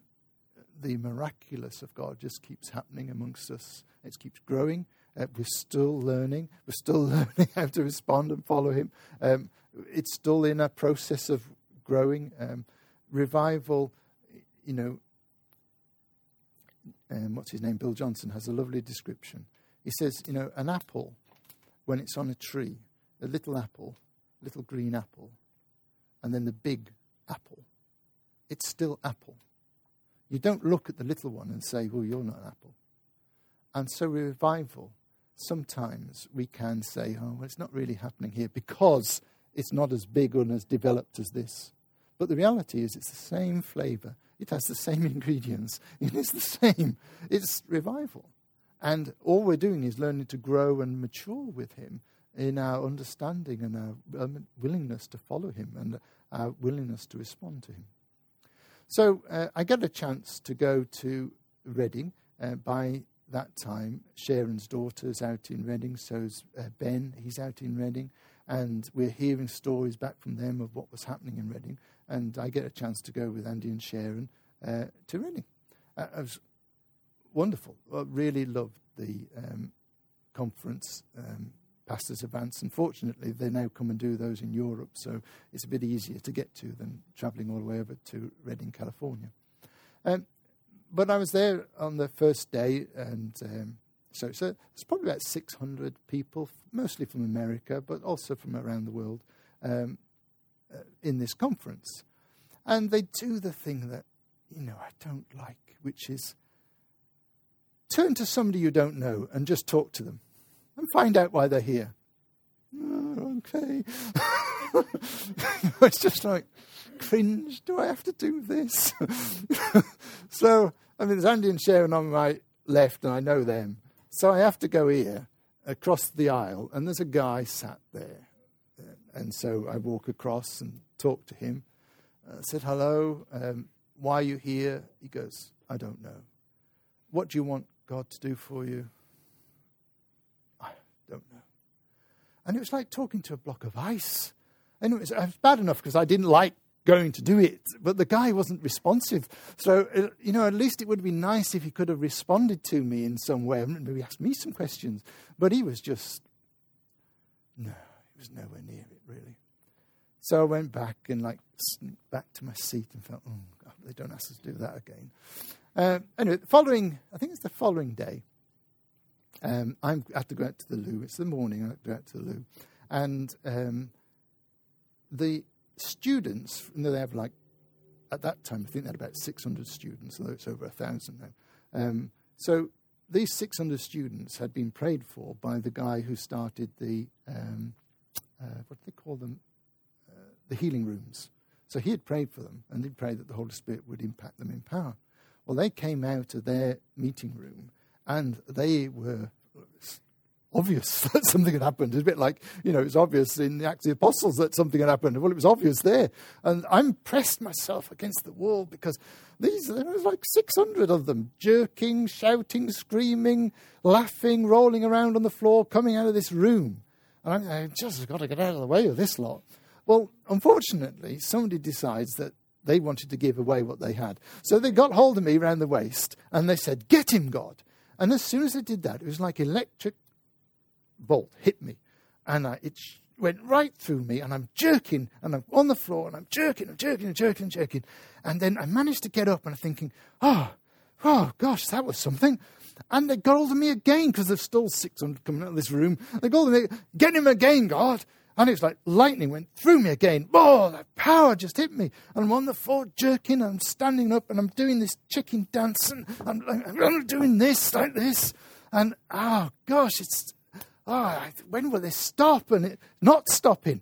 the miraculous of God just keeps happening amongst us. It keeps growing. Uh, we're still learning. We're still learning how to respond and follow Him. Um, it's still in a process of growing. Revival, you know, um, what's his name? Bill Johnson has a lovely description. He says, you know, an apple, when it's on a tree, a little apple, little green apple, and then the big apple, it's still apple. You don't look at the little one and say, well, you're not an apple. And so, revival, sometimes we can say, oh, well, it's not really happening here because it's not as big and as developed as this. But the reality is, it's the same flavor, it has the same ingredients, it is the same. It's revival. And all we're doing is learning to grow and mature with Him in our understanding and our um, willingness to follow Him and our willingness to respond to Him. So uh, I got a chance to go to Redding. Uh, by that time, Sharon's daughter's out in Redding, so's uh, Ben, he's out in Redding. And we're hearing stories back from them of what was happening in Redding. And I get a chance to go with Andy and Sharon uh, to Redding. Uh, it was wonderful. I really loved the um, conference. Um, Pastors Advance. Unfortunately, they now come and do those in Europe, so it's a bit easier to get to than travelling all the way over to Redding, California. Um, but I was there on the first day, and um, so, so it's probably about 600 people, mostly from America, but also from around the world, um, uh, in this conference. And they do the thing that, you know, I don't like, which is turn to somebody you don't know and just talk to them and find out why they're here. Oh, okay. it's just like, cringe, do I have to do this? so, I mean, there's Andy and Sharon on my left, and I know them. So I have to go here, across the aisle, and there's a guy sat there. And so I walk across and talk to him. I said, hello, um, why are you here? He goes, I don't know. What do you want God to do for you? I don't know. And it was like talking to a block of ice. And it was, it was bad enough because I didn't like going to do it, but the guy wasn't responsive. So, uh, you know, at least it would be nice if he could have responded to me in some way, and maybe asked me some questions. But he was just, no, he was nowhere near it, really. So I went back and, like, back to my seat and felt, oh, God, they don't ask us to do that again. Uh, anyway, the following, I think it's the following day, um, i have to go out to the loo. It's the morning. I have to go out to the loo, and um, the students. Know, they have like at that time. I think they had about six hundred students, although it's over a thousand now. Um, so these six hundred students had been prayed for by the guy who started the um, uh, what do they call them? Uh, the healing rooms. So he had prayed for them, and he prayed that the Holy Spirit would impact them in power. Well, they came out of their meeting room and they were obvious that something had happened. It's a bit like, you know, it's obvious in the Acts of the Apostles that something had happened. Well, it was obvious there. And I'm pressed myself against the wall because these, there was like 600 of them, jerking, shouting, screaming, laughing, rolling around on the floor, coming out of this room. And I, I just got to get out of the way of this lot. Well, unfortunately, somebody decides that they wanted to give away what they had. So they got hold of me round the waist and they said, Get him, God. And as soon as I did that, it was like electric bolt hit me. And I, it sh- went right through me, and I'm jerking, and I'm on the floor, and I'm jerking, and jerking, and jerking, and jerking. And then I managed to get up, and I'm thinking, oh, oh, gosh, that was something. And they got hold of me again because there's still 600 coming out of this room. They got hold of me, get him again, God. And it's like lightning went through me again. Oh, that power just hit me. And I'm on the floor jerking and I'm standing up and I'm doing this chicken dance and I'm, I'm doing this like this. And oh gosh, it's, oh, when will this stop? And it not stopping.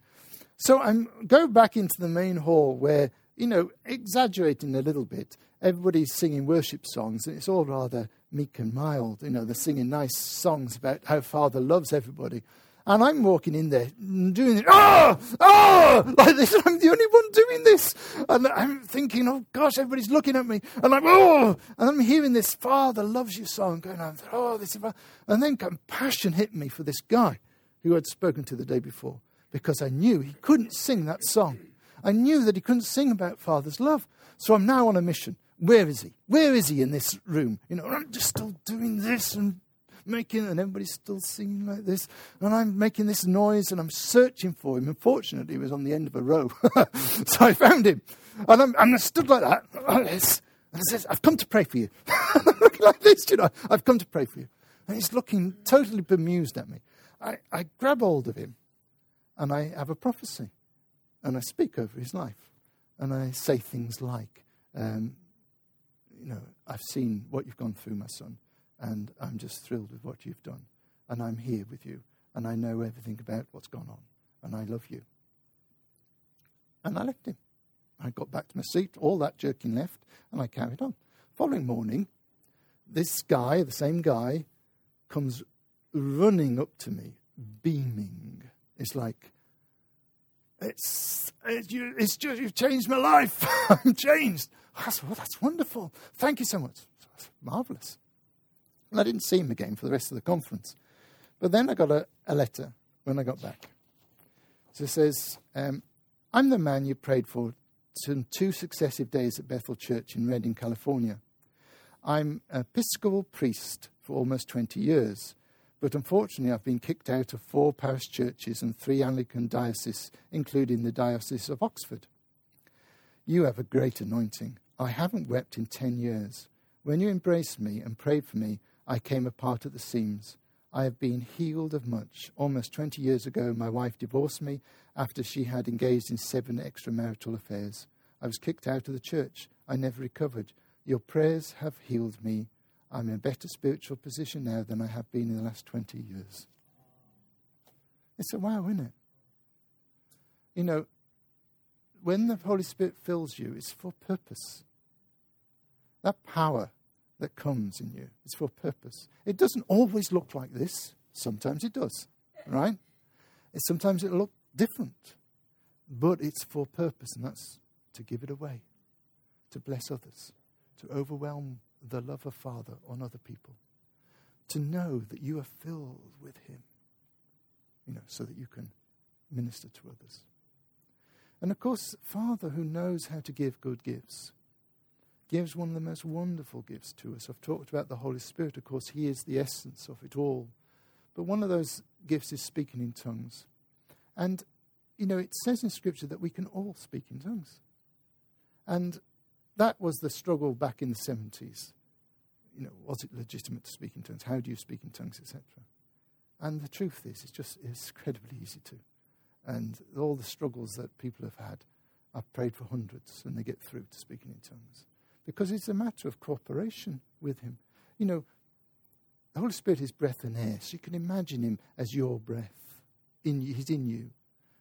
So I'm go back into the main hall where, you know, exaggerating a little bit, everybody's singing worship songs and it's all rather meek and mild. You know, they're singing nice songs about how Father loves everybody. And I'm walking in there doing it, oh, oh, like this. I'm the only one doing this. And I'm thinking, oh gosh, everybody's looking at me. And I'm, oh, and I'm hearing this Father loves you song going on. Oh, this is, and then compassion hit me for this guy who I'd spoken to the day before because I knew he couldn't sing that song. I knew that he couldn't sing about Father's love. So I'm now on a mission. Where is he? Where is he in this room? You know, I'm just still doing this and making, and everybody's still singing like this. And I'm making this noise and I'm searching for him. Unfortunately, he was on the end of a row. so I found him. And, I'm, and I stood like that, like this. And he says, I've come to pray for you. looking like this, you know, I've come to pray for you. And he's looking totally bemused at me. I, I grab hold of him and I have a prophecy. And I speak over his life. And I say things like, um, you know, I've seen what you've gone through, my son. And I'm just thrilled with what you've done. And I'm here with you. And I know everything about what's gone on. And I love you. And I left him. I got back to my seat, all that jerking left, and I carried on. Following morning, this guy, the same guy, comes running up to me, beaming. It's like, it's, it's, you, it's just, you've changed my life. I'm changed. I said, well, that's wonderful. Thank you so much. That's marvelous. And I didn't see him again for the rest of the conference. But then I got a, a letter when I got back. So it says, um, I'm the man you prayed for two successive days at Bethel Church in Redding, California. I'm an Episcopal priest for almost 20 years, but unfortunately I've been kicked out of four parish churches and three Anglican dioceses, including the Diocese of Oxford. You have a great anointing. I haven't wept in 10 years. When you embraced me and prayed for me, I came apart at the seams. I have been healed of much. Almost 20 years ago, my wife divorced me after she had engaged in seven extramarital affairs. I was kicked out of the church. I never recovered. Your prayers have healed me. I'm in a better spiritual position now than I have been in the last 20 years. It's a wow, isn't it? You know, when the Holy Spirit fills you, it's for purpose. That power that comes in you. It's for purpose. It doesn't always look like this. Sometimes it does, right? It, sometimes it'll look different. But it's for purpose, and that's to give it away, to bless others, to overwhelm the love of Father on other people, to know that you are filled with Him, you know, so that you can minister to others. And of course, Father who knows how to give good gifts gives one of the most wonderful gifts to us. I've talked about the Holy Spirit, of course, He is the essence of it all. But one of those gifts is speaking in tongues. And, you know, it says in Scripture that we can all speak in tongues. And that was the struggle back in the 70s. You know, was it legitimate to speak in tongues? How do you speak in tongues, etc.? And the truth is, it's just it's incredibly easy to. And all the struggles that people have had, I've prayed for hundreds, and they get through to speaking in tongues because it's a matter of cooperation with Him. You know, the Holy Spirit is breath and air, so you can imagine Him as your breath. In you, he's in you,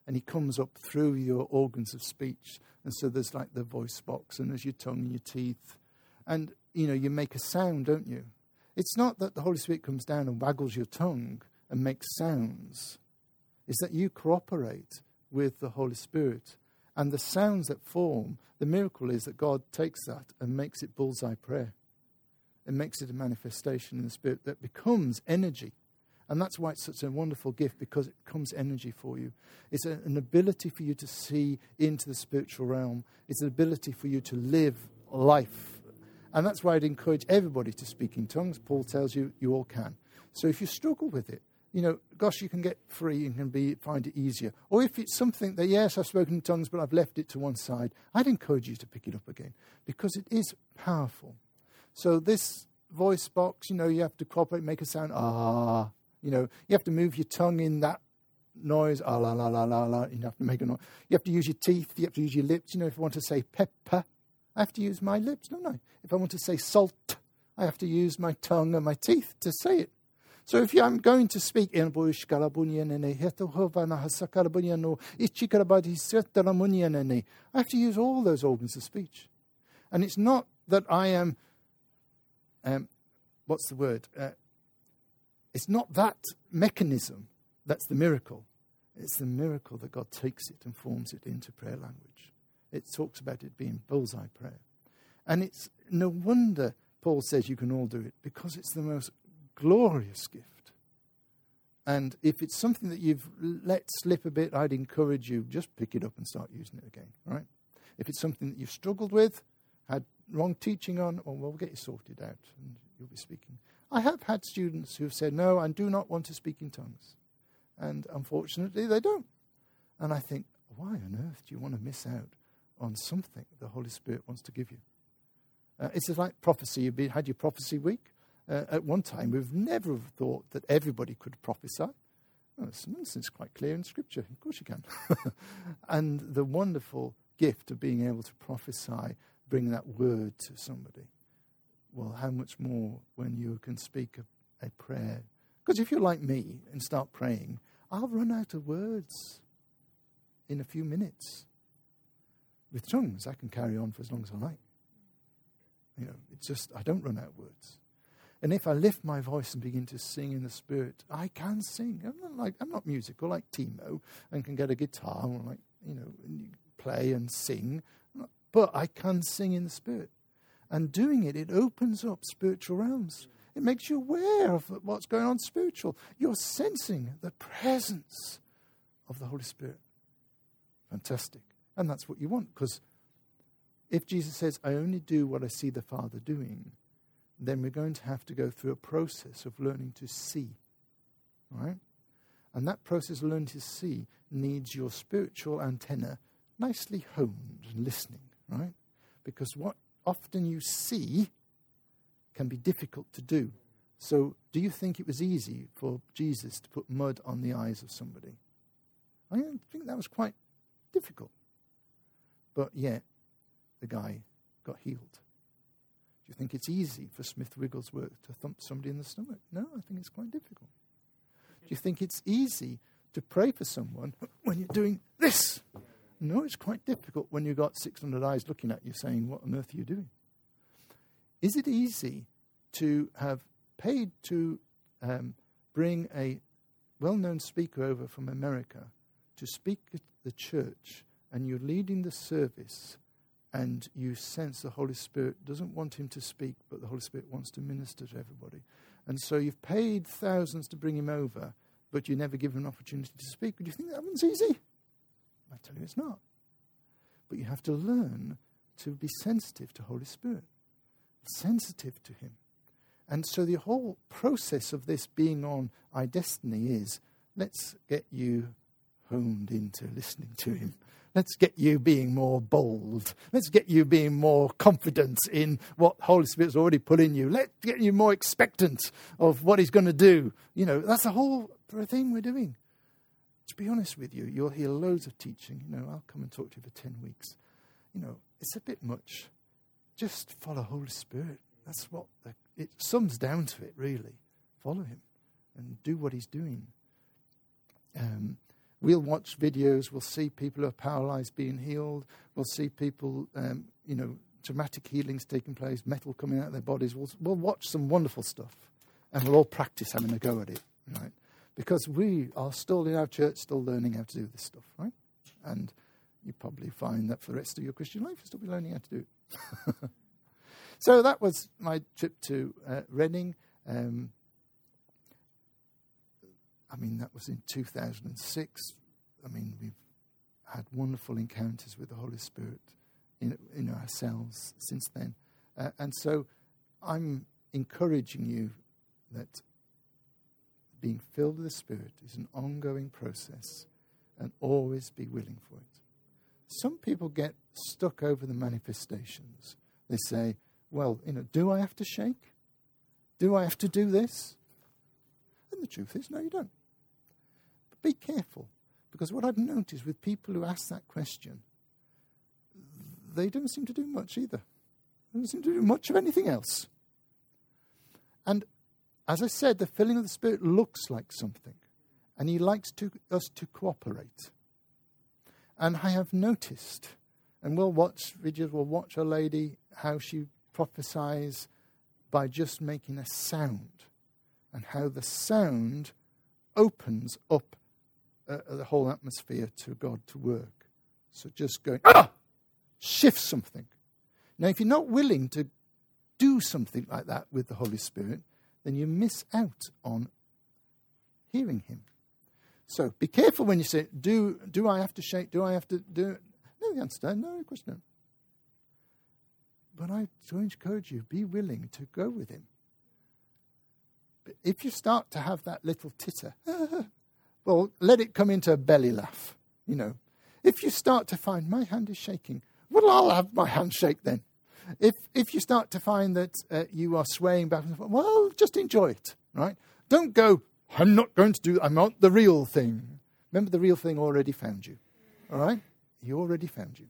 and He comes up through your organs of speech, and so there's like the voice box, and there's your tongue and your teeth, and you know you make a sound, don't you? It's not that the Holy Spirit comes down and waggles your tongue and makes sounds. It's that you cooperate with the Holy Spirit and the sounds that form, the miracle is that God takes that and makes it bullseye prayer. and makes it a manifestation in the Spirit that becomes energy. And that's why it's such a wonderful gift because it becomes energy for you. It's a, an ability for you to see into the spiritual realm, it's an ability for you to live life And that's why I'd encourage everybody to speak in tongues. Paul tells you you all can. So if you struggle with it, you know, gosh, you can get free and can be find it easier. Or if it's something that yes, I've spoken in tongues, but I've left it to one side, I'd encourage you to pick it up again because it is powerful. So this voice box, you know, you have to cooperate, make a sound ah. You know, you have to move your tongue in that noise ah la la la la la. You have to make a noise. You have to use your teeth. You have to use your lips. You know, if I want to say pepper, I have to use my lips, don't I? If I want to say salt, I have to use my tongue and my teeth to say it. So if I'm going to speak in I have to use all those organs of speech. And it's not that I am, um, what's the word? Uh, it's not that mechanism that's the miracle. It's the miracle that God takes it and forms it into prayer language. It talks about it being bullseye prayer. And it's no wonder Paul says you can all do it because it's the most glorious gift. And if it's something that you've let slip a bit, I'd encourage you just pick it up and start using it again, right? If it's something that you've struggled with, had wrong teaching on, or well, we'll get you sorted out and you'll be speaking. I have had students who've said, No, I do not want to speak in tongues. And unfortunately, they don't. And I think, why on earth do you want to miss out on something the Holy Spirit wants to give you? Uh, it's like prophecy. You've had your prophecy week. Uh, at one time, we've never thought that everybody could prophesy. Well, it's, it's quite clear in Scripture. Of course you can. and the wonderful gift of being able to prophesy, bring that word to somebody. Well, how much more when you can speak a, a prayer? Because if you're like me and start praying, I'll run out of words in a few minutes. With tongues, I can carry on for as long as I like. You know, it's just, I don't run out of words. And if I lift my voice and begin to sing in the spirit, I can sing. I'm not like I'm not musical like Timo and can get a guitar and like you know play and sing, but I can sing in the spirit. And doing it, it opens up spiritual realms. It makes you aware of what's going on spiritual. You're sensing the presence of the Holy Spirit. Fantastic. And that's what you want because if Jesus says, I only do what I see the Father doing, then we're going to have to go through a process of learning to see. Right? And that process of learning to see needs your spiritual antenna nicely honed and listening, right? Because what often you see can be difficult to do. So, do you think it was easy for Jesus to put mud on the eyes of somebody? I think that was quite difficult. But yet, the guy got healed. You think it's easy for Smith Wigglesworth to thump somebody in the stomach? No, I think it's quite difficult. Do you think it's easy to pray for someone when you're doing this? No, it's quite difficult when you've got 600 eyes looking at you saying, What on earth are you doing? Is it easy to have paid to um, bring a well known speaker over from America to speak at the church and you're leading the service and you sense the Holy Spirit doesn't want him to speak, but the Holy Spirit wants to minister to everybody. And so you've paid thousands to bring him over, but you never give him an opportunity to speak. Would you think that one's easy? I tell you it's not. But you have to learn to be sensitive to Holy Spirit, sensitive to him. And so the whole process of this being on iDestiny is let's get you honed into listening to him Let's get you being more bold. Let's get you being more confident in what Holy Spirit's already put in you. Let's get you more expectant of what He's going to do. You know, that's the whole thing we're doing. To be honest with you, you'll hear loads of teaching. You know, I'll come and talk to you for 10 weeks. You know, it's a bit much. Just follow Holy Spirit. That's what the, it sums down to it, really. Follow Him and do what He's doing. Um, we'll watch videos, we'll see people who are paralyzed being healed, we'll see people, um, you know, dramatic healings taking place, metal coming out of their bodies. We'll, we'll watch some wonderful stuff and we'll all practice having a go at it, right? Because we are still in our church, still learning how to do this stuff, right? And you probably find that for the rest of your Christian life, you'll still be learning how to do it. so that was my trip to uh, Redding. Um, I mean, that was in 2006. I mean, we've had wonderful encounters with the Holy Spirit in, in ourselves since then. Uh, and so I'm encouraging you that being filled with the Spirit is an ongoing process and always be willing for it. Some people get stuck over the manifestations. They say, well, you know, do I have to shake? Do I have to do this? And the truth is, no, you don't. Be careful, because what I've noticed with people who ask that question, they don't seem to do much either. They don't seem to do much of anything else. And as I said, the filling of the Spirit looks like something, and He likes to, us to cooperate. And I have noticed, and we'll watch videos, we'll watch a lady how she prophesies by just making a sound, and how the sound opens up uh, the whole atmosphere to God to work. So just going, ah, shift something. Now, if you're not willing to do something like that with the Holy Spirit, then you miss out on hearing Him. So be careful when you say, "Do do I have to shake? Do I have to do?" It? No, the answer no. Of course, no. But I to encourage you: be willing to go with Him. But if you start to have that little titter, well, let it come into a belly laugh. You know, if you start to find my hand is shaking, well, I'll have my hand shake then. If, if you start to find that uh, you are swaying back and forth, well, just enjoy it, right? Don't go, I'm not going to do, I'm not the real thing. Remember, the real thing already found you, all right? He already found you.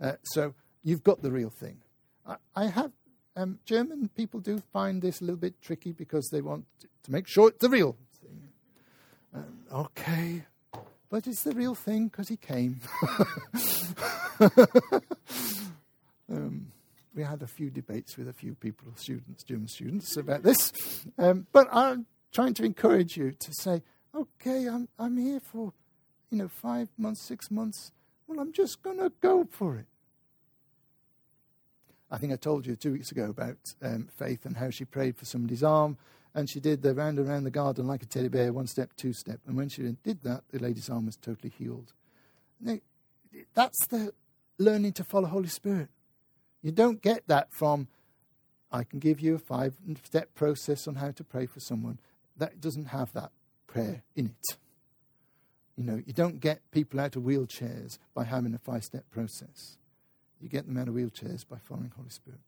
Uh, so you've got the real thing. I, I have, um, German people do find this a little bit tricky because they want to make sure it's the real okay, but it's the real thing because he came. um, we had a few debates with a few people, students, German students, about this. Um, but I'm trying to encourage you to say, okay, I'm, I'm here for, you know, five months, six months. Well, I'm just going to go for it. I think I told you two weeks ago about um, Faith and how she prayed for somebody's arm and she did the round and round the garden like a teddy bear, one step, two step. And when she did that, the lady's arm was totally healed. Now, that's the learning to follow Holy Spirit. You don't get that from, I can give you a five step process on how to pray for someone. That doesn't have that prayer in it. You know, you don't get people out of wheelchairs by having a five step process. You get them out of wheelchairs by following Holy Spirit.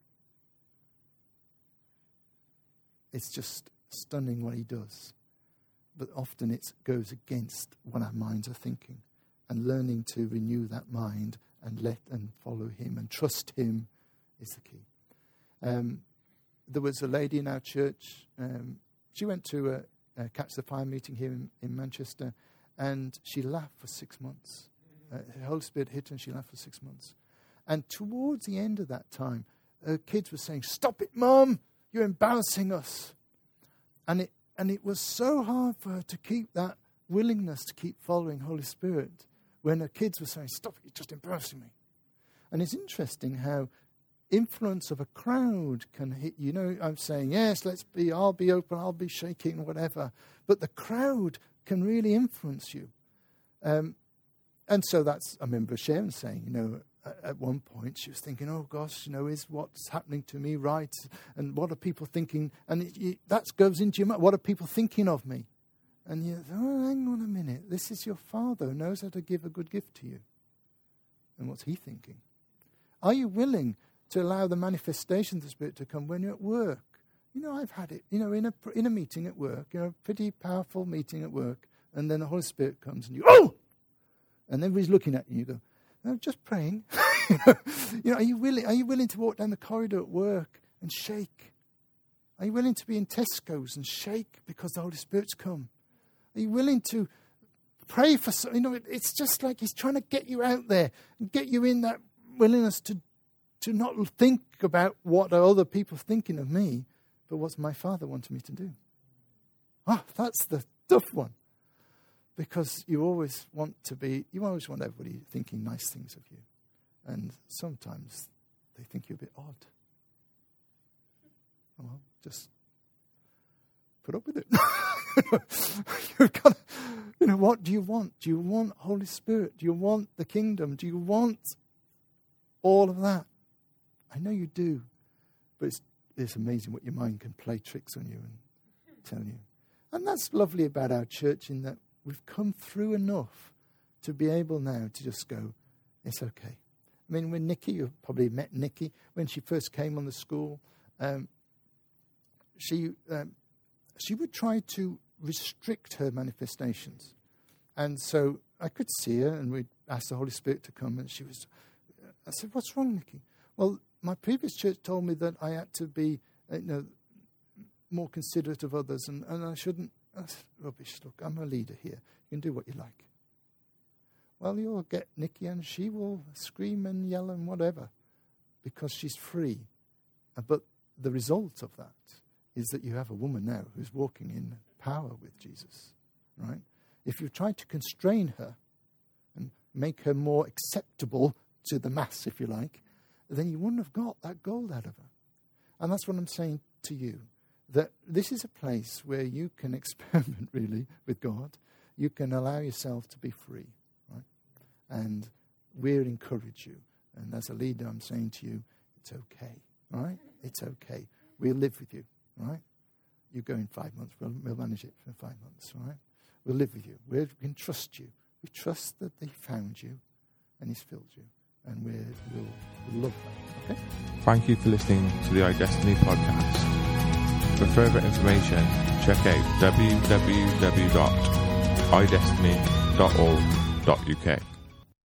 It's just stunning what he does. But often it goes against what our minds are thinking. And learning to renew that mind and let and follow him and trust him is the key. Um, there was a lady in our church. Um, she went to a, a, Catch the Fire meeting here in, in, Manchester, and she laughed for six months. Uh, the Holy Spirit hit her, and she laughed for six months. And towards the end of that time, her kids were saying, "Stop it, Mum! You're embarrassing us." And it, and it was so hard for her to keep that willingness to keep following Holy Spirit when her kids were saying, Stop it, you're just embarrassing me. And it's interesting how influence of a crowd can hit you. know, I'm saying, Yes, let's be, I'll be open, I'll be shaking, whatever. But the crowd can really influence you. Um, and so that's, I remember Sharon saying, you know, at one point she was thinking, "Oh gosh, you know, is what's happening to me right? And what are people thinking?" And it, it, that goes into your mind. What are people thinking of me? And you, oh, hang on a minute. This is your father who knows how to give a good gift to you. And what's he thinking? Are you willing to allow the manifestation of the Spirit to come when you're at work? You know, I've had it. You know, in a in a meeting at work, you know, a pretty powerful meeting at work, and then the Holy Spirit comes and you, oh, and everybody's looking at you. You go, I'm just praying. you know, are you willing? Are you willing to walk down the corridor at work and shake? Are you willing to be in Tesco's and shake because the Holy Spirit's come? Are you willing to pray for? You know, it's just like He's trying to get you out there and get you in that willingness to to not think about what are other people thinking of me, but what's my Father wanting me to do. Ah, oh, that's the tough one because you always want to be, you always want everybody thinking nice things of you. And sometimes they think you're a bit odd. Well, just put up with it. You've got, you know, what do you want? Do you want Holy Spirit? Do you want the kingdom? Do you want all of that? I know you do. but it's, it's amazing what your mind can play tricks on you and tell you. And that's lovely about our church in that we've come through enough to be able now to just go, it's okay. I mean, when Nikki, you've probably met Nikki, when she first came on the school, um, she, um, she would try to restrict her manifestations. And so I could see her, and we'd ask the Holy Spirit to come, and she was. I said, "What's wrong, Nikki?" Well, my previous church told me that I had to be, uh, you know, more considerate of others, and, and I shouldn't. Said, Rubbish! Look, I'm a leader here. You can do what you like. Well, you'll get Nikki, and she will scream and yell and whatever, because she's free. Uh, but the result of that is that you have a woman now who's walking in power with Jesus, right? If you try to constrain her and make her more acceptable to the mass, if you like, then you wouldn't have got that gold out of her. And that's what I'm saying to you that this is a place where you can experiment really with God. You can allow yourself to be free, right? And we'll encourage you. And as a leader, I'm saying to you, it's okay, right? It's okay. We'll live with you, right? You go in five months. We'll, we'll manage it for five months, right? We'll live with you. we can trust you. We trust that He found you and He's filled you. And we will love that. Okay? Thank you for listening to the iDestiny podcast. For further information, check out www.idestiny.org.uk.